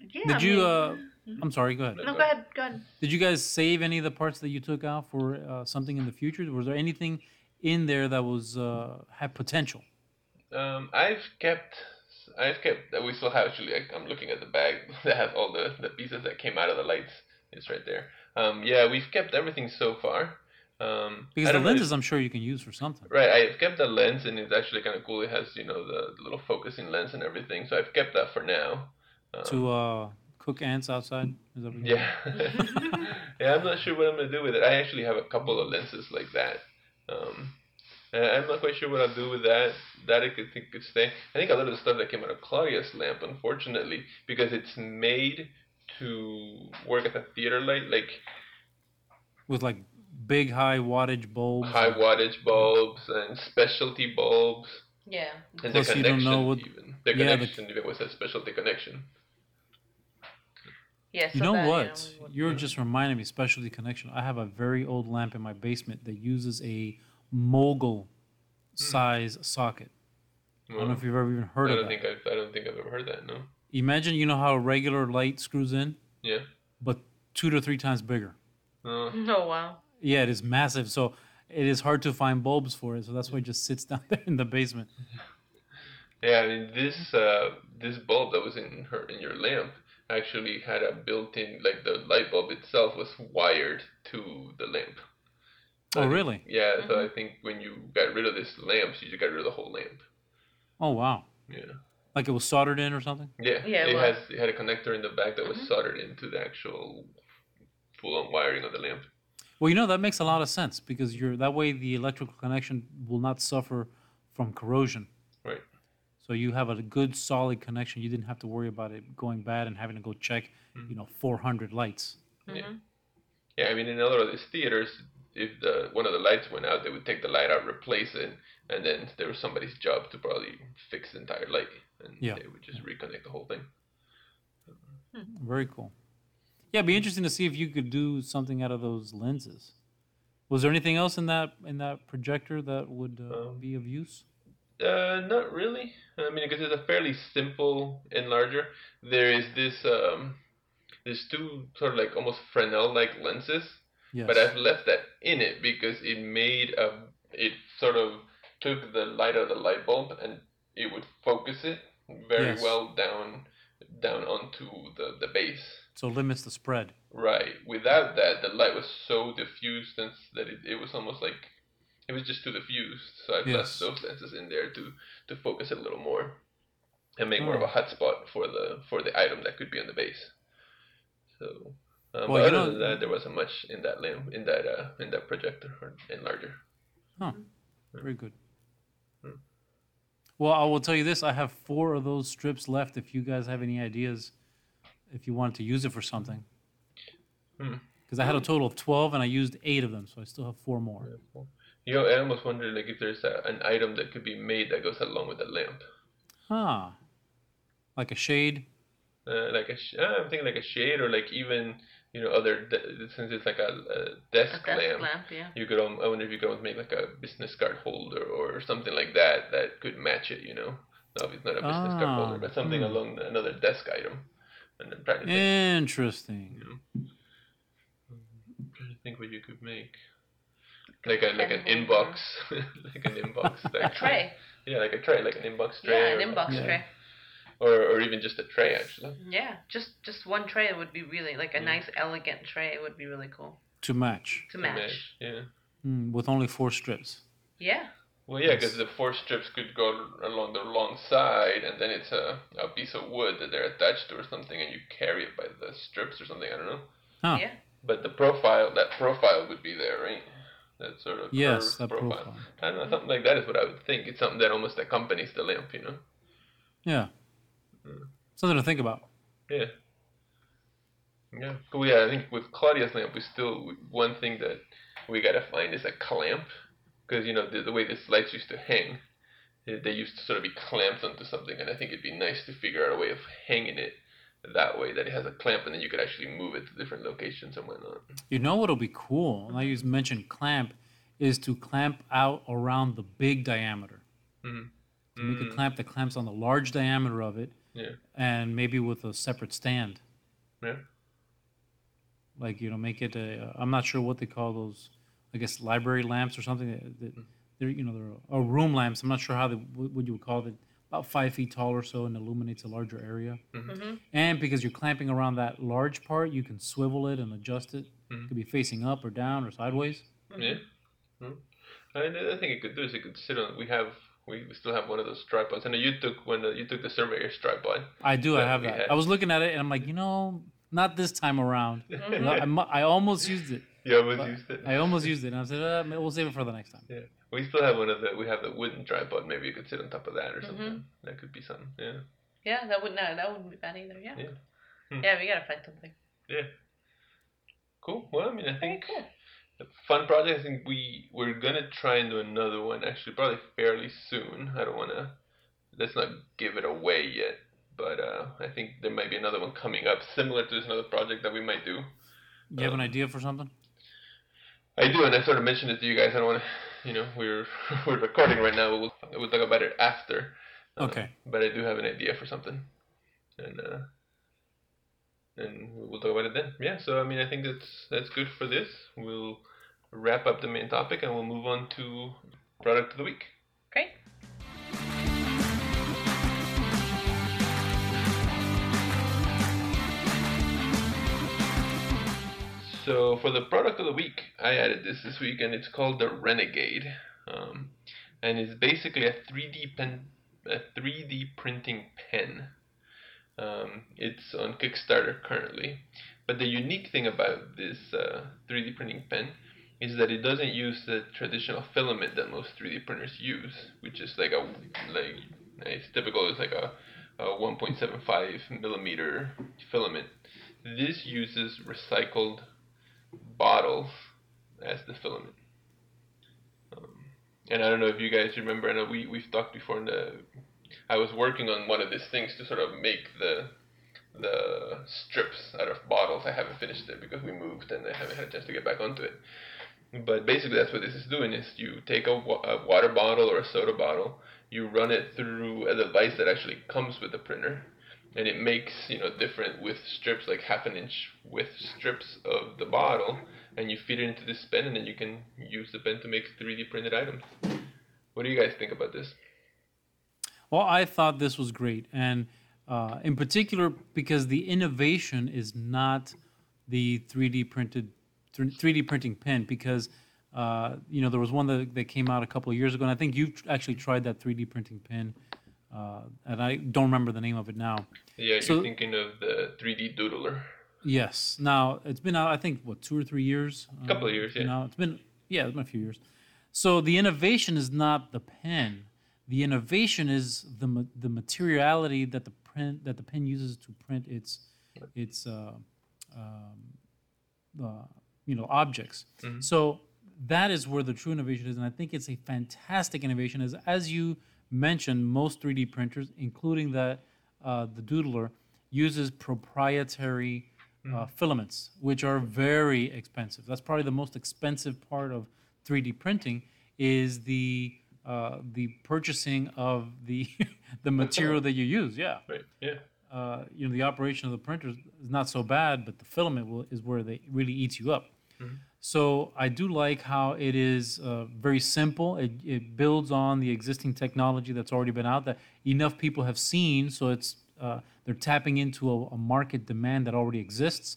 yeah Did I you? mean- Uh, I'm sorry. Go ahead. no go ahead go ahead Did you guys save any of the parts that you took out for uh, something in the future? Was there anything in there that was uh, had potential? Um, I've kept. I've kept. We still have actually. I, I'm looking at the bag that has all the the pieces that came out of the lights. It's right there. Um, yeah, we've kept everything so far. Um, Because the don't lenses, I'm sure you can use for something. Right, I've kept the lens, and it's actually kind of cool. It has, you know, the, the little focusing lens and everything. So I've kept that for now. Um, To uh, cook ants outside. Is that what yeah, yeah. I'm not sure what I'm gonna do with it. I actually have a couple of lenses like that. Um, and I'm not quite sure what I'll do with that. That I could think could stay. I think a lot of the stuff that came out of Claudia's lamp, unfortunately, because it's made to work as a theater light, like With like big high wattage bulbs. high wattage bulbs and specialty bulbs. yeah And Plus the you don't know what- even the yeah, the- connection even was a specialty connection. yeah You so know that, what? we would- You're just reminding me, specialty connection. I have a very old lamp in my basement that uses a mogul hmm. size socket. I don't know if you've ever even heard I of don't that. think I've I don't think I've ever heard that. No. Imagine you know how a regular light screws in, Yeah. but two to three times bigger. No. oh wow Yeah, it is massive. So it is hard to find bulbs for it. So that's why it just sits down there in the basement. Yeah, I mean this uh this bulb that was in her in your lamp actually had a built-in like the light bulb itself was wired to the lamp. Oh, I think- really? Yeah, so I think when you got rid of this lamp, you just got rid of the whole lamp. Oh, wow. Yeah. Like it was soldered in or something? Yeah. Yeah, it it has it had a connector in the back that was soldered into the actual full-on wiring of the lamp. Well, you know, that makes a lot of sense because you're that way the electrical connection will not suffer from corrosion. Right. So you have a good solid connection. You didn't have to worry about it going bad and having to go check, you know, 400 lights. Mhm. Yeah, I mean, in a lot of these theaters, if the one of the lights went out, they would take the light out, replace it, and then there was somebody's job to probably fix the entire light, and Yeah. they would just reconnect the whole thing. Very cool. Yeah, it'd be interesting to see if you could do something out of those lenses. Was there anything else in that in that projector that would uh, Um, be of use? Uh, not really. I mean, because it's a fairly simple enlarger. There is this um, there's two sort of like almost Fresnel-like lenses, Yes. but I've left that in it because it made a it sort of took the light of the light bulb and it would focus it very Yes. well down down onto the, the base. So it limits the spread. Right. Without that, the light was so diffused that it, it was almost like it was just too diffused. So I've Yes. left those lenses in there to to focus it a little more and make more of Oh. a hotspot for the for the item that could be on the base. So, um, Well, but other know- than that, there wasn't much in that lamp in that uh, in that projector or enlarger. Huh. Very good. Hmm. Well, I will tell you this: I have four of those strips left. If you guys have any ideas, if you wanted to use it for something, Hmm. because I had a total of twelve and I used eight of them, so I still have four more. You know, I almost wonder like if there's a, an item that could be made that goes along with the lamp. Huh? Like a shade. Uh, like a, sh- uh, I'm thinking like a shade or like even you know other de- since it's like a, a desk, A desk lamp. lamp, yeah. You could, um, I wonder if you could make like a business card holder or something like that that could match it. You know, no, it's not a business card holder, Ah, but something hmm. along the, another desk item. And I'm trying to think, Interesting. I'm trying to think what you could make. Like a like an inbox, like an inbox. A tray. Yeah, like a tray, like an inbox tray. Yeah, an inbox Yeah. tray. Or, or even just a tray actually. Yeah, just just one tray would be really like a Mm. nice elegant tray would be really cool To match to to match. Yeah. Hmm, with only four strips. Yeah. Well, yeah, because the four strips could go along the long side, and then it's a, a piece of wood that they're attached to or something, and you carry it by the strips or something. I don't know. Huh. Yeah. But the profile, that profile would be there, right? That sort of Yes, curved that profile. I don't know, something like that is what I would think. It's something that almost accompanies the lamp, you know? Yeah. Hmm. Something to think about. Yeah. Yeah. Cool. Yeah, I think with Claudia's lamp, we still one thing that we gotta find is a clamp, because you know the, the way these lights used to hang, they used to sort of be clamped onto something, and I think it'd be nice to figure out a way of hanging it that way that it has a clamp, and then you could actually move it to different locations and whatnot. You know what'll be cool? Now you mentioned clamp, is to clamp out around the big diameter. Mhm. To make a Mm, clamp that clamps on the large diameter of it, Yeah. and maybe with a separate stand. Yeah. Like you know, make it a. I'm not sure what they call those. I guess library lamps or something. That, that Hmm. they're you know they're or room lamps. I'm not sure how they what what you would call it. About five feet tall or so and illuminates a larger area. Mm-hmm. And because you're clamping around that large part, you can swivel it and adjust it. Mhm. It could be facing up or down or sideways. Yeah. Mm. And the other thing it could do is it could sit on. We have. We we still have one of those tripods. I know you took when the, you took the surveyor's tripod. I do. I have we that. had. I was looking at it and I'm like, you know, not this time around. I, I almost used it. You almost used it. I almost used it, and I said, uh, we'll save it for the next time. Yeah, we still have one of the. We have the wooden tripod. Maybe you could sit on top of that or Mhm. something. That could be something. Yeah. Yeah, that would no, that wouldn't be bad either. Yeah. Yeah. Hmm. Yeah, we gotta find something. Yeah. Cool. Well, I mean, I Very think cool. Fun project. I think we we're gonna try and do another one. Actually, probably fairly soon. I don't wanna. Let's not give it away yet. But uh, I think there might be another one coming up, similar to this another project that we might do. You have an Um, idea for something? I do, and I sort of mentioned it to you guys. I don't want to, you know, we're we're recording right now. But we'll we'll talk about it after. Um, Okay. But I do have an idea for something, and uh, and we'll talk about it then. Yeah. So I mean, I think that's that's good for this. We'll wrap up the main topic, and we'll move on to product of the week. Great. So for the product of the week, I added this this week, and it's called the Renegade, um, and it's basically a 3D pen, a 3D printing pen. Um, it's on Kickstarter currently, but the unique thing about this uh, 3D printing pen is that it doesn't use the traditional filament that most 3D printers use, which is like a like it's typical. It's like a, a 1.75 millimeter filament. This uses recycled bottles as the filament. Um, and I don't know if you guys remember. I know we we've talked before. In the I was working on one of these things to sort of make the the strips out of bottles. I haven't finished it because we moved and I haven't had a chance to get back onto it. But basically, that's what this is doing: is you take a, a water bottle or a soda bottle, you run it through a device that actually comes with the printer, and it makes you know different width strips, like half an inch width strips of the bottle, and you feed it into this pen, and then you can use the pen to make 3D printed items. What do you guys think about this? Well, I thought this was great, and uh, in particular because the innovation is not the 3D printed 3D printing pen because uh, you know there was one that, that came out a couple of years ago, and I think you've actually tried that 3D printing pen, uh, and I don't remember the name of it now. Yeah, So- you're thinking of the 3D Doodler. Yes. Now it's been out. I think what two or three years. A Couple of years, yeah. Now it's been yeah, it's been a few years. So the innovation is not the pen. The innovation is the the materiality that the print that the pen uses to print its its uh, um, uh, you know objects. So that is where the true innovation is, and I think it's a fantastic innovation. As as you mentioned, most 3D printers, including that uh, the Doodler, uses proprietary uh, filaments, which are very expensive. That's probably the most expensive part of 3D printing is the uh, the purchasing of the the material that you use. Yeah Right. Yeah. uh, you know the operation of the printer is not so bad, but the filament will, is where they really eats you up. So I do like how it is uh, very simple. It, it builds on the existing technology that's already been out that enough people have seen. So it's uh, they're tapping into a, a market demand that already exists.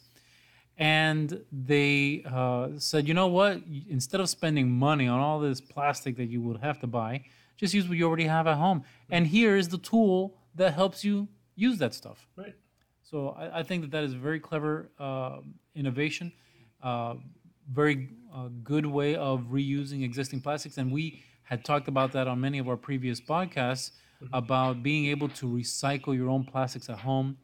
And they uh, said, you know what? Instead of spending money on all this plastic that you would have to buy, just use what you already have at home. And here is the tool that helps you use that stuff. Right. So I, I think that that is a very clever uh, innovation, very uh, good way of reusing existing plastics. And we had talked about that on many of our previous podcasts about being able to recycle your own plastics at home.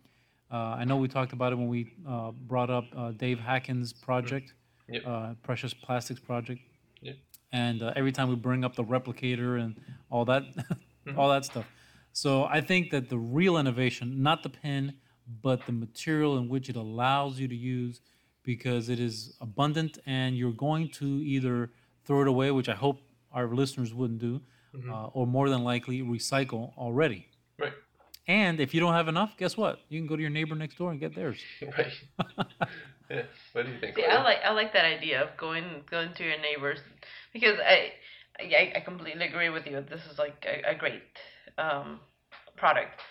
Uh, I know we talked about it when we uh, brought up uh, Dave Hakkens' project, Yep. uh, Precious Plastics Project. Yep. And uh, every time we bring up the replicator and all that, all that stuff. So I think that the real innovation, not the pen, but the material in which it allows you to use, because it is abundant and you're going to either throw it away, which I hope our listeners wouldn't do, uh, or more than likely recycle already. Right. And if you don't have enough, guess what? You can go to your neighbor next door and get theirs. Right. yeah. What do you think? See, Laura? I like I like that idea of going going to your neighbors because I I, I completely agree with you. This is like a, a great um, product.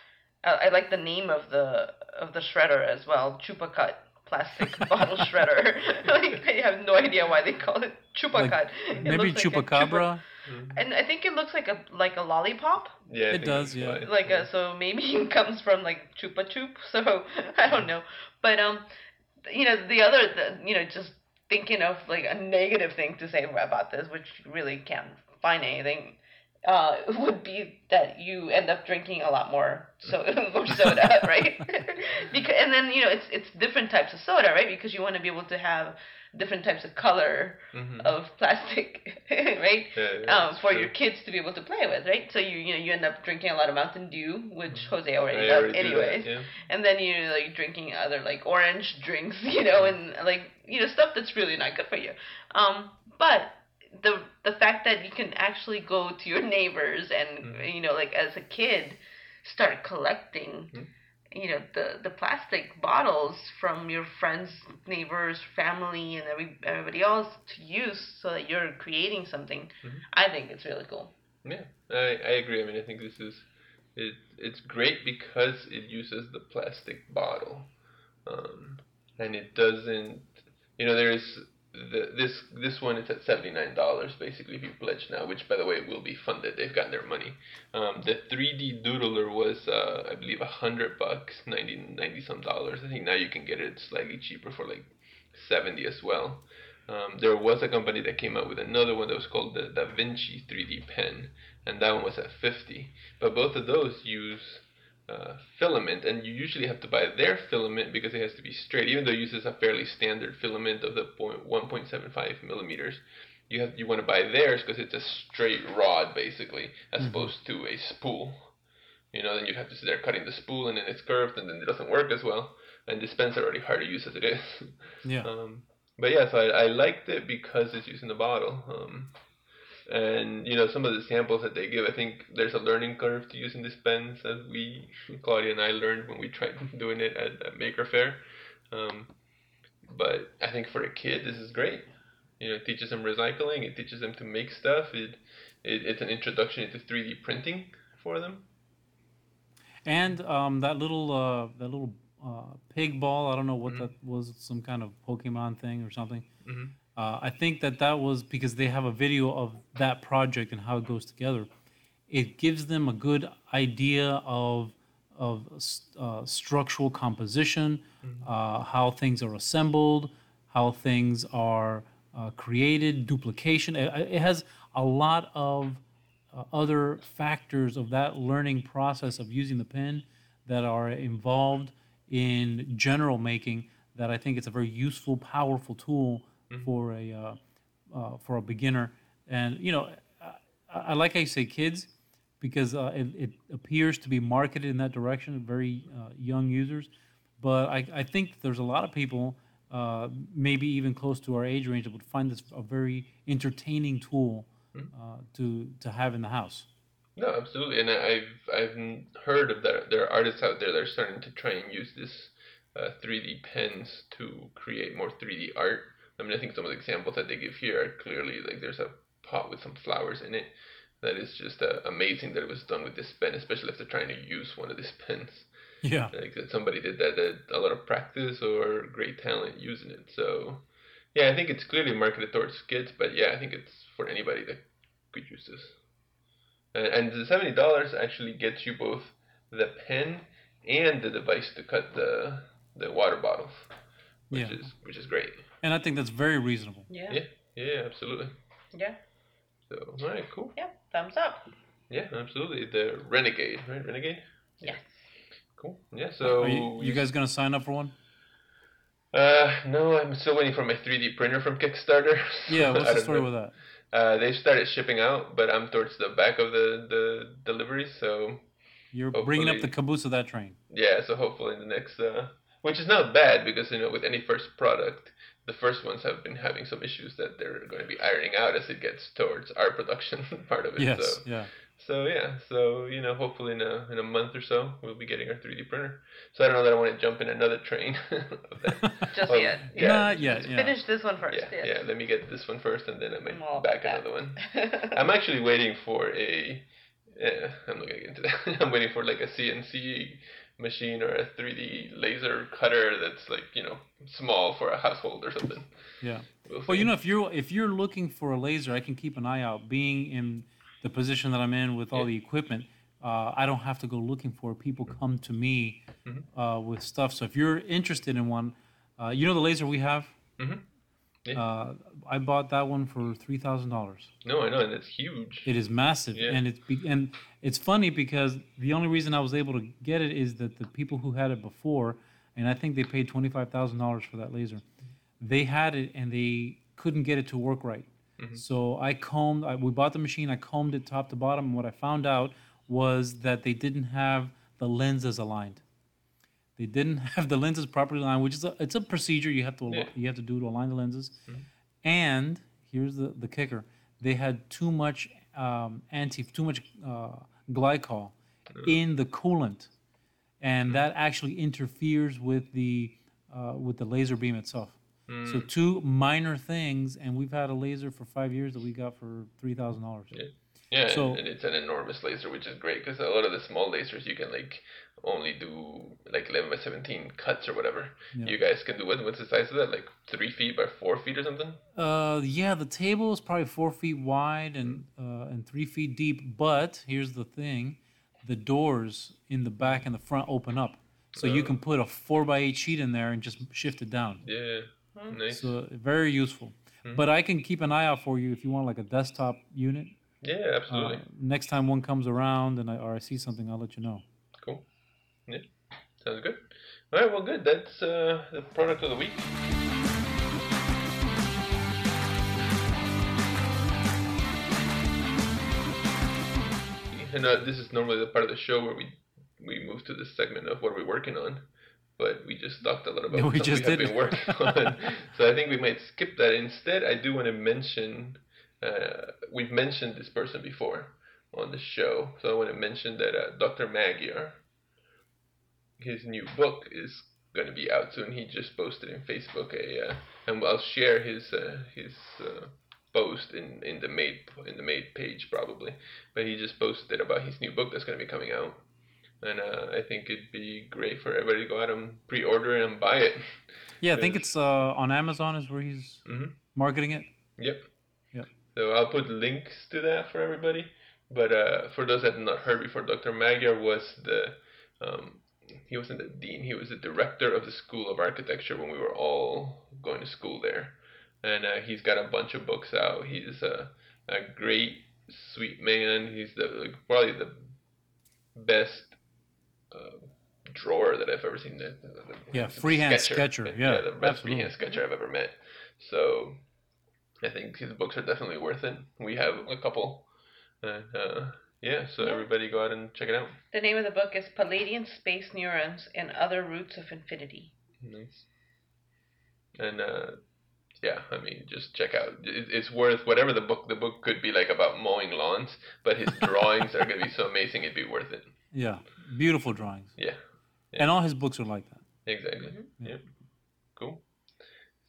I, I like the name of the of the shredder as well, Chupa Cut plastic bottle shredder. like I have no idea why they call it Chupa Like, Cut. It Maybe looks like a chupacabra. Mhm. and I think it looks like a like a lollipop. Yeah. It does, yeah. why. like uh, so maybe it comes from like chupa chup so i don't know but um you know the other the, you know just thinking of like a negative thing to say about this which you really can't find anything uh would be that you end up drinking a lot more so more soda right because and then you know it's it's different types of soda right because you want to be able to have different types of color Mhm. of plastic right Yeah, yeah, um, for true. your kids to be able to play with, right? So you you know you end up drinking a lot of Mountain Dew, which Jose already I does already do that, anyways, yeah. and then you're like drinking other like orange drinks, you know, and like you know stuff that's really not good for you. Um, but the the fact that you can actually go to your neighbors and Mhm. you know like as a kid start collecting. Mhm. You know the the plastic bottles from your friends, neighbors, family, and every everybody else to use, so that you're creating something. Mhm. I think it's really cool. Yeah, I, I agree. I mean, I think this is it. It's great because it uses the plastic bottle, um, and it doesn't. You know, there's the, this this one is at seventy nine dollars basically if you pledge now, which by the way will be funded. They've gotten their money. Um, the 3D Doodler was uh, I believe a hundred bucks, 90, 90 some dollars. I think now you can get it slightly cheaper for like seventy as well. Um, there was a company that came out with another one that was called the Da Vinci 3D pen, and that one was at 50. But both of those use uh, filament, and you usually have to buy their filament because it has to be straight. Even though it uses a fairly standard filament of the point 1.75 millimeters, you have you want to buy theirs because it's a straight rod basically, as Mhm. opposed to a spool. You know, then you'd have to sit there cutting the spool, and then it's curved, and then it doesn't work as well. And this pen's already hard to use as it is. Yeah. Um, but yeah, so I, I liked it because it's using the bottle. Um, and you know some of the samples that they give, I think there's a learning curve to using these pens, as we Claudia and I learned when we tried doing it at, at Maker Faire. Um, but I think for a kid, this is great. You know, it teaches them recycling. It teaches them to make stuff. It it, it's an introduction into 3D printing for them. And um, that little uh, that little uh, pig ball. I don't know what Mhm. that was. Some kind of Pokemon thing or something. Mhm. Uh, I think that that was because they have a video of that project and how it goes together. It gives them a good idea of of uh, structural composition, uh, how things are assembled, how things are uh, created, duplication. It, it has a lot of uh, other factors of that learning process of using the pen that are involved in general making that I think it's a very useful, powerful tool for a uh, uh, for a beginner. And you know, I, I like I say kids because uh, it, it appears to be marketed in that direction, very uh, young users. But I, I think there's a lot of people, uh, maybe even close to our age range, that would find this a very entertaining tool uh, to to have in the house. No, absolutely, and I've I've heard of that. There are artists out there that are starting to try and use this uh, 3D pens to create more 3D art. I mean, I think some of the examples that they give here are clearly like there's a pot with some flowers in it. That is just uh, amazing that it was done with this pen, especially if they're trying to use one of these pens. Yeah. Like that somebody did that, that a lot of practice or great talent using it. So, yeah, I think it's clearly marketed towards kids, but yeah, I think it's for anybody that could use this. And, and the seventy dollars actually gets you both the pen and the device to cut the the water bottles, which Yeah. is which is great. And I think that's very reasonable. Yeah. Yeah, yeah, absolutely. Yeah. So, all right, cool. Yeah. Thumbs up. Yeah, absolutely. The Renegade, right? Renegade. Yes. Cool. Yeah. So Are you, you guys gonna sign up for one? Uh, no, I'm still waiting for my 3D printer from Kickstarter. Yeah. What's the story know. with that? Uh, they've started shipping out, but I'm towards the back of the the delivery, so You're bringing up the caboose of that train. yeah. So hopefully in the next, uh, which is not bad because you know with any first product, the first ones have been having some issues that they're going to be ironing out as it gets towards our production part of it. Yes. So Yeah. so yeah, so you know hopefully in a in a month or so we'll be getting our 3D printer. So I don't know that I want to jump in another train. of that. Just Um, yet. yeah. Not yet. Yeah. Finish this one first. Yeah, yes. yeah. Let me get this one first, and then I might Well, back that- another one. I'm actually waiting for a. Uh, I'm not gonna get into that. I'm waiting for like a CNC machine or a 3D laser cutter that's like you know small for a household or something. Yeah. We'll, Well, you know, if you're if you're looking for a laser, I can keep an eye out. Being in the position that I'm in with all Yeah. the equipment, uh, I don't have to go looking for. it. People come to me Mhm. uh, with stuff. So if you're interested in one, uh, you know the laser we have. Mhm. Yeah. Uh, I bought that one for three thousand dollars. No, I know, and it's huge. It is massive, Yeah. and it's be- and it's funny because the only reason I was able to get it is that the people who had it before, and I think they paid twenty five thousand dollars for that laser. They had it and they couldn't get it to work right. Mhm. So I combed. I, we bought the machine. I combed it top to bottom, and what I found out was that they didn't have the lenses aligned. They didn't have the lenses properly aligned, which is a, it's a procedure you have to Yeah. you have to do to align the lenses. Mhm. And here's the, the kicker: they had too much um, anti, too much uh, glycol in the coolant, and that actually interferes with the uh, with the laser beam itself. Mm, So two minor things, and we've had a laser for five years that we got for three thousand dollars. Yeah. so- and, it's an enormous laser, which is great because a lot of the small lasers you can like only do like 11 by 17 cuts or whatever. Yeah. You guys can do what? What's the size of that? Like three feet by four feet or something? Uh, yeah, the table is probably four feet wide and uh, and three feet deep. But here's the thing: the doors in the back and the front open up, so you Oh. can put a four by eight sheet in there and just shift it down. Yeah, nice. So very useful. Mhm. But I can keep an eye out for you if you want like a desktop unit. Yeah, absolutely. Uh, next time one comes around and I or I see something, I'll let you know. Cool. Yeah, sounds good. All right, well, good. That's uh, the product of the week. And uh, this is normally the part of the show where we we move to this segment of what we're working on, but we just talked a lot about Yeah, we just we have did. been working on. so I think we might skip that. Instead, I do want to mention uh, we've mentioned this person before on the show, so I want to mention that uh, Dr. Magyar, his new book is going to be out soon. He just posted in Facebook a, uh, and I'll share his uh, his uh, post in in the made in the made page probably, but he just posted about his new book that's going to be coming out, and uh, I think it'd be great for everybody to go out and pre-order it and buy it. Yeah, I think it's uh, on Amazon is where he's Mhm. marketing it. Yep. So I'll put links to that for everybody. But uh, for those that have not heard before, Dr. Magyar was the um, he wasn't the dean. He was the director of the School of Architecture when we were all going to school there. And uh, he's got a bunch of books out. He's a, a great, sweet man. He's the like, probably the best uh, drawer that I've ever seen. The, the, Yeah, freehand sketcher. Yeah, the best absolutely. freehand sketcher I've ever met. So I think his books are definitely worth it. We have a couple. And uh, yeah, so Yeah. everybody go out and check it out. The name of the book is Palladian Space Neurons and Other Roots of Infinity. Nice. And uh, yeah, I mean, just check out. It's worth whatever the book. The book could be like about mowing lawns, but his drawings are gonna be so amazing. It'd be worth it. Yeah, beautiful drawings. Yeah. And all his books are like that. Exactly. Mhm. Yeah. Cool.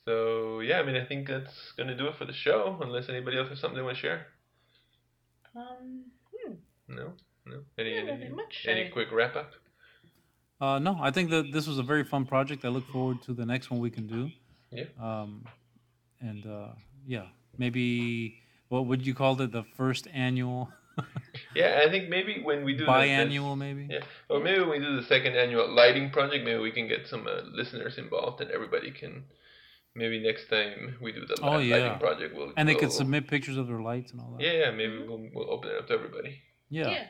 So yeah, I mean, I think that's gonna do it for the show. Unless anybody else has something they want to share. Um, hmm, No. No. Any Yeah, any, much. any quick wrap up? Uh, no, I think that this was a very fun project. I look forward to the next one we can do. Yeah. Um, and uh, yeah, maybe what would you call it? The first annual, Yeah, I think maybe when we do the- biannual, maybe. Yeah, or maybe when we do the second annual lighting project, maybe we can get some uh, listeners involved, and everybody can. Maybe next time we do the Oh, li- yeah. lighting project, we'll And they could we'll- submit pictures of their lights and all that. Yeah, yeah, maybe we'll we'll open it up to everybody. Yeah. yeah.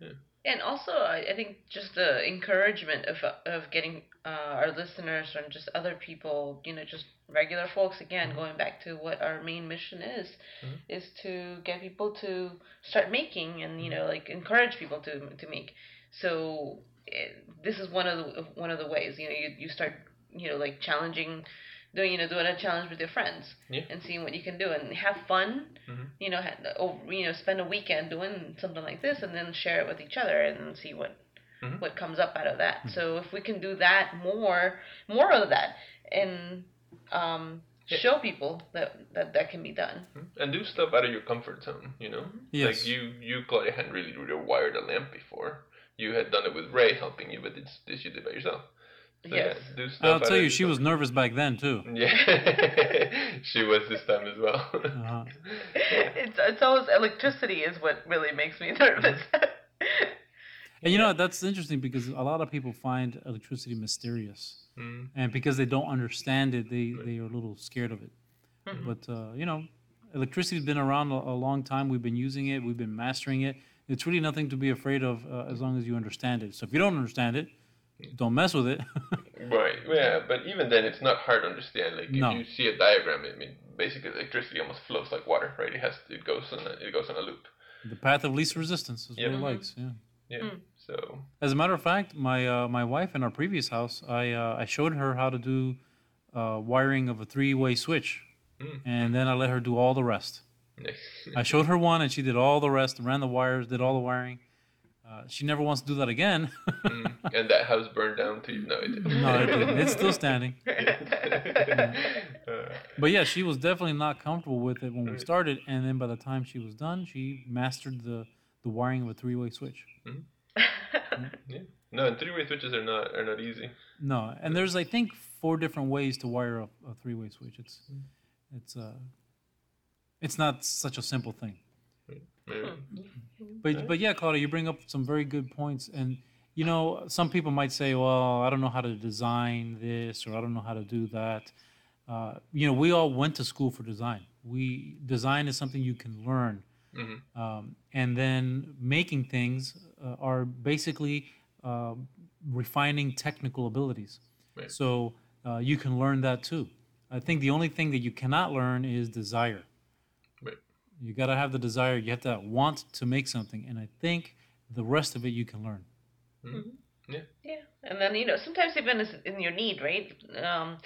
Yeah. And also, I, I think just the encouragement of of getting uh, our listeners and just other people, you know, just regular folks. Again, Mhm. going back to what our main mission is, Mhm. is to get people to start making and you know, like encourage people to to make. So it, this is one of the one of the ways. You know, you you start you know like challenging. Doing you know doing a challenge with your friends Yeah. and seeing what you can do and have fun Mhm. you know, ha- oh, you know, spend a weekend doing something like this, and then share it with each other, and see what Mhm. what comes up out of that. So if we can do that more, more of that, and um, Yeah. show people that, that that can be done. And do stuff out of your comfort zone. You know, Yes. like you you Claudia hadn't really rewired a lamp before. You had done it with Ray helping you, but it's this you did by yourself. So Yes. yeah, do stuff. I'll tell you, she was nervous back then too. Yeah, she was this time as well. Uh-huh. it's it's always electricity is what really makes me nervous. And you know that's interesting because a lot of people find electricity mysterious, Mm. and because they don't understand it, they they are a little scared of it. Mhm. But uh, you know, electricity's been around a, a long time. We've been using it. We've been mastering it. It's really nothing to be afraid of uh, as long as you understand it. So if you don't understand it, don't mess with it. Right. Yeah, but even then, it's not hard to understand. Like No. if you see a diagram, I mean, basically electricity almost flows like water, right? It has it goes on a, it goes on a loop. the path of least resistance is Yep. what it likes. Yeah. Yeah. Mm. So As a matter of fact, my uh, my wife in our previous house, I uh, I showed her how to do uh, wiring of a three way switch, Mm. and then I let her do all the rest. I showed her one, and she did all the rest, ran the wires, did all the wiring. Uh, she never wants to do that again. Mm. And that house burned down it didn't. no, it didn't. It's still standing. Uh, But yeah, she was definitely not comfortable with it when we started, and then by the time she was done, she mastered the the wiring of a three way switch. Yeah. no, and three-way switches are not are not easy. No, and there's I think four different ways to wire a, a three way switch. It's it's uh it's not such a simple thing. Yeah. But but yeah, Claudia, you bring up some very good points, and you know some people might say, well, I don't know how to design this, or I don't know how to do that. Uh, you know, we all went to school for design. We design is something you can learn, Mhm. um, and then making things uh, are basically uh, refining technical abilities. Right. So uh, you can learn that too. I think the only thing that you cannot learn is desire. Right. You got to have the desire. You have to want to make something, and I think the rest of it you can learn. Yeah, and then you know sometimes even as- in your need, right? Um,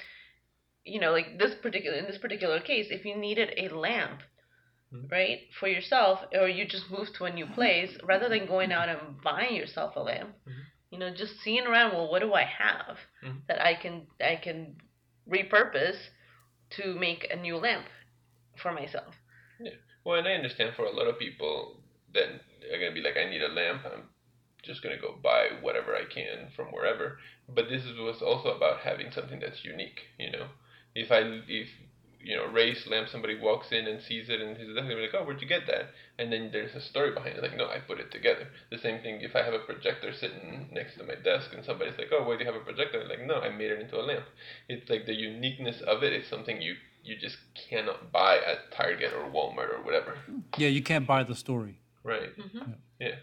you know, like this particular in this particular case, if you needed a lamp, Mhm. right, for yourself, or you just moved to a new place, rather than going out and buying yourself a lamp, Mhm. you know, just seeing around. Well, what do I have Mhm. that I can I can repurpose to make a new lamp for myself? Well, and I understand for a lot of people, then they're gonna be like, I need a lamp. I'm just gonna go buy whatever I can from wherever. But this is, was also about having something that's unique. You know, if I if you know Ray's lamp, somebody walks in and sees it and he's gonna like, oh, where'd you get that? And then there's a story behind it. Like, no, I put it together. The same thing if I have a projector sitting next to my desk and somebody's like, oh, why do you have a projector? I'm like, no, I made it into a lamp. It's like the uniqueness of it is something you you just cannot buy at Target or Walmart or whatever. Yeah, you can't buy the story. Right. hmm Yeah.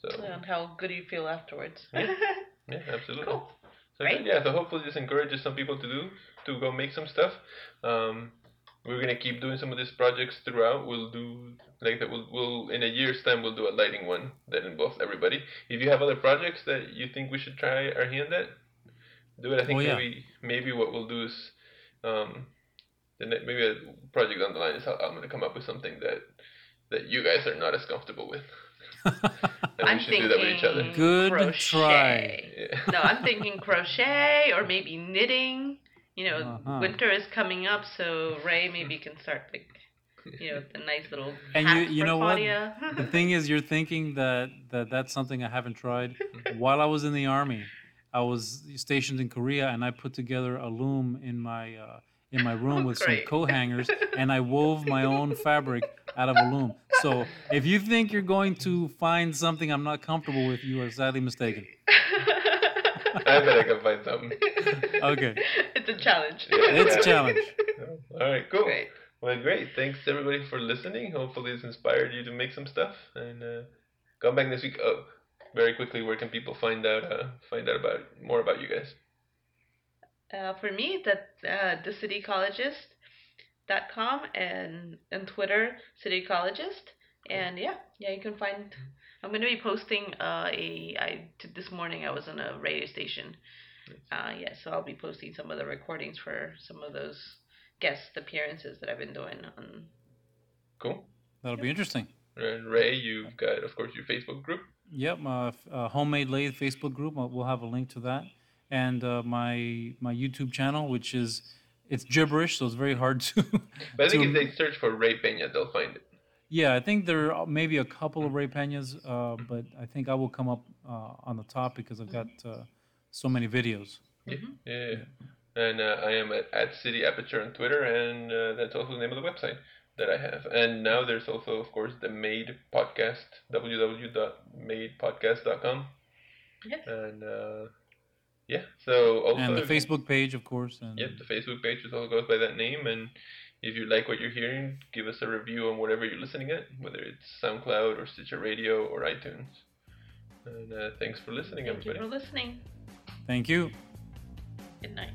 So And how good you feel afterwards. Yeah. yeah, absolutely. Cool. So Great. yeah, so hopefully this encourages some people to do to go make some stuff. Um, we're gonna keep doing some of these projects throughout. We'll do like that. We'll, we'll in a year's time we'll do a lighting one that involves everybody. If you have other projects that you think we should try our hand at, do it. I think Oh, yeah. maybe maybe what we'll do is um, the ne- maybe a project down the line is how I'm gonna come up with something that that you guys are not as comfortable with. And I'm we should do that with each other. thinking Good crochet. try. Yeah. no, I'm thinking crochet or maybe knitting. You know, Uh-huh. winter is coming up, so Ray maybe can start like, you know, the nice little. And you- you for know what? The thing is, you're thinking that, that that's something I haven't tried. While I was in the army, I was stationed in Korea, and I put together a loom in my uh, in my room Oh, with some great. coat hangers, and I wove my own fabric out of a loom. So if you think you're going to find something I'm not comfortable with, you are sadly mistaken. I bet I can find something. Okay, It's a challenge. Yeah. it's a challenge. All right, cool. Great. Well, great. Thanks everybody for listening. Hopefully, this inspired you to make some stuff. And uh, come back next week. Oh, very quickly, where can people find out uh, find out about more about you guys? Uh, for me, that uh, thecitycologist.com and and Twitter, citycologist. And yeah, yeah, you can find. I'm going to be posting uh, a. I t- this morning I was on a radio station. Uh, yeah, so I'll be posting some of the recordings for some of those guest appearances that I've been doing on. Cool. That'll be interesting. And Ray, you've got, of course, your Facebook group. Yep, my uh, homemade lathe Facebook group. uh, We'll have a link to that, and uh, my my YouTube channel, which is it's gibberish, so it's very hard to. But I think to- if they search for Ray Peña, they'll find it. Yeah, I think there are maybe a couple of Ray Peñas, uh, but I think I will come up uh, on the top because I've got uh, so many videos. Yeah, Mhm. yeah. yeah. And uh, I am at, at City Aperture on Twitter, and uh, that's also the name of the website that I have. And now there's also, of course, the Made Podcast, www.madepodcast.com. Yes. And uh, yeah, so also and the if- Facebook page, of course. And Yep, the Facebook page just also goes by that name. And if you like what you're hearing, give us a review on whatever you're listening at, whether it's SoundCloud or Stitcher Radio or iTunes. And uh, thanks for listening, Thank you everybody. for listening. Thank you. Good night.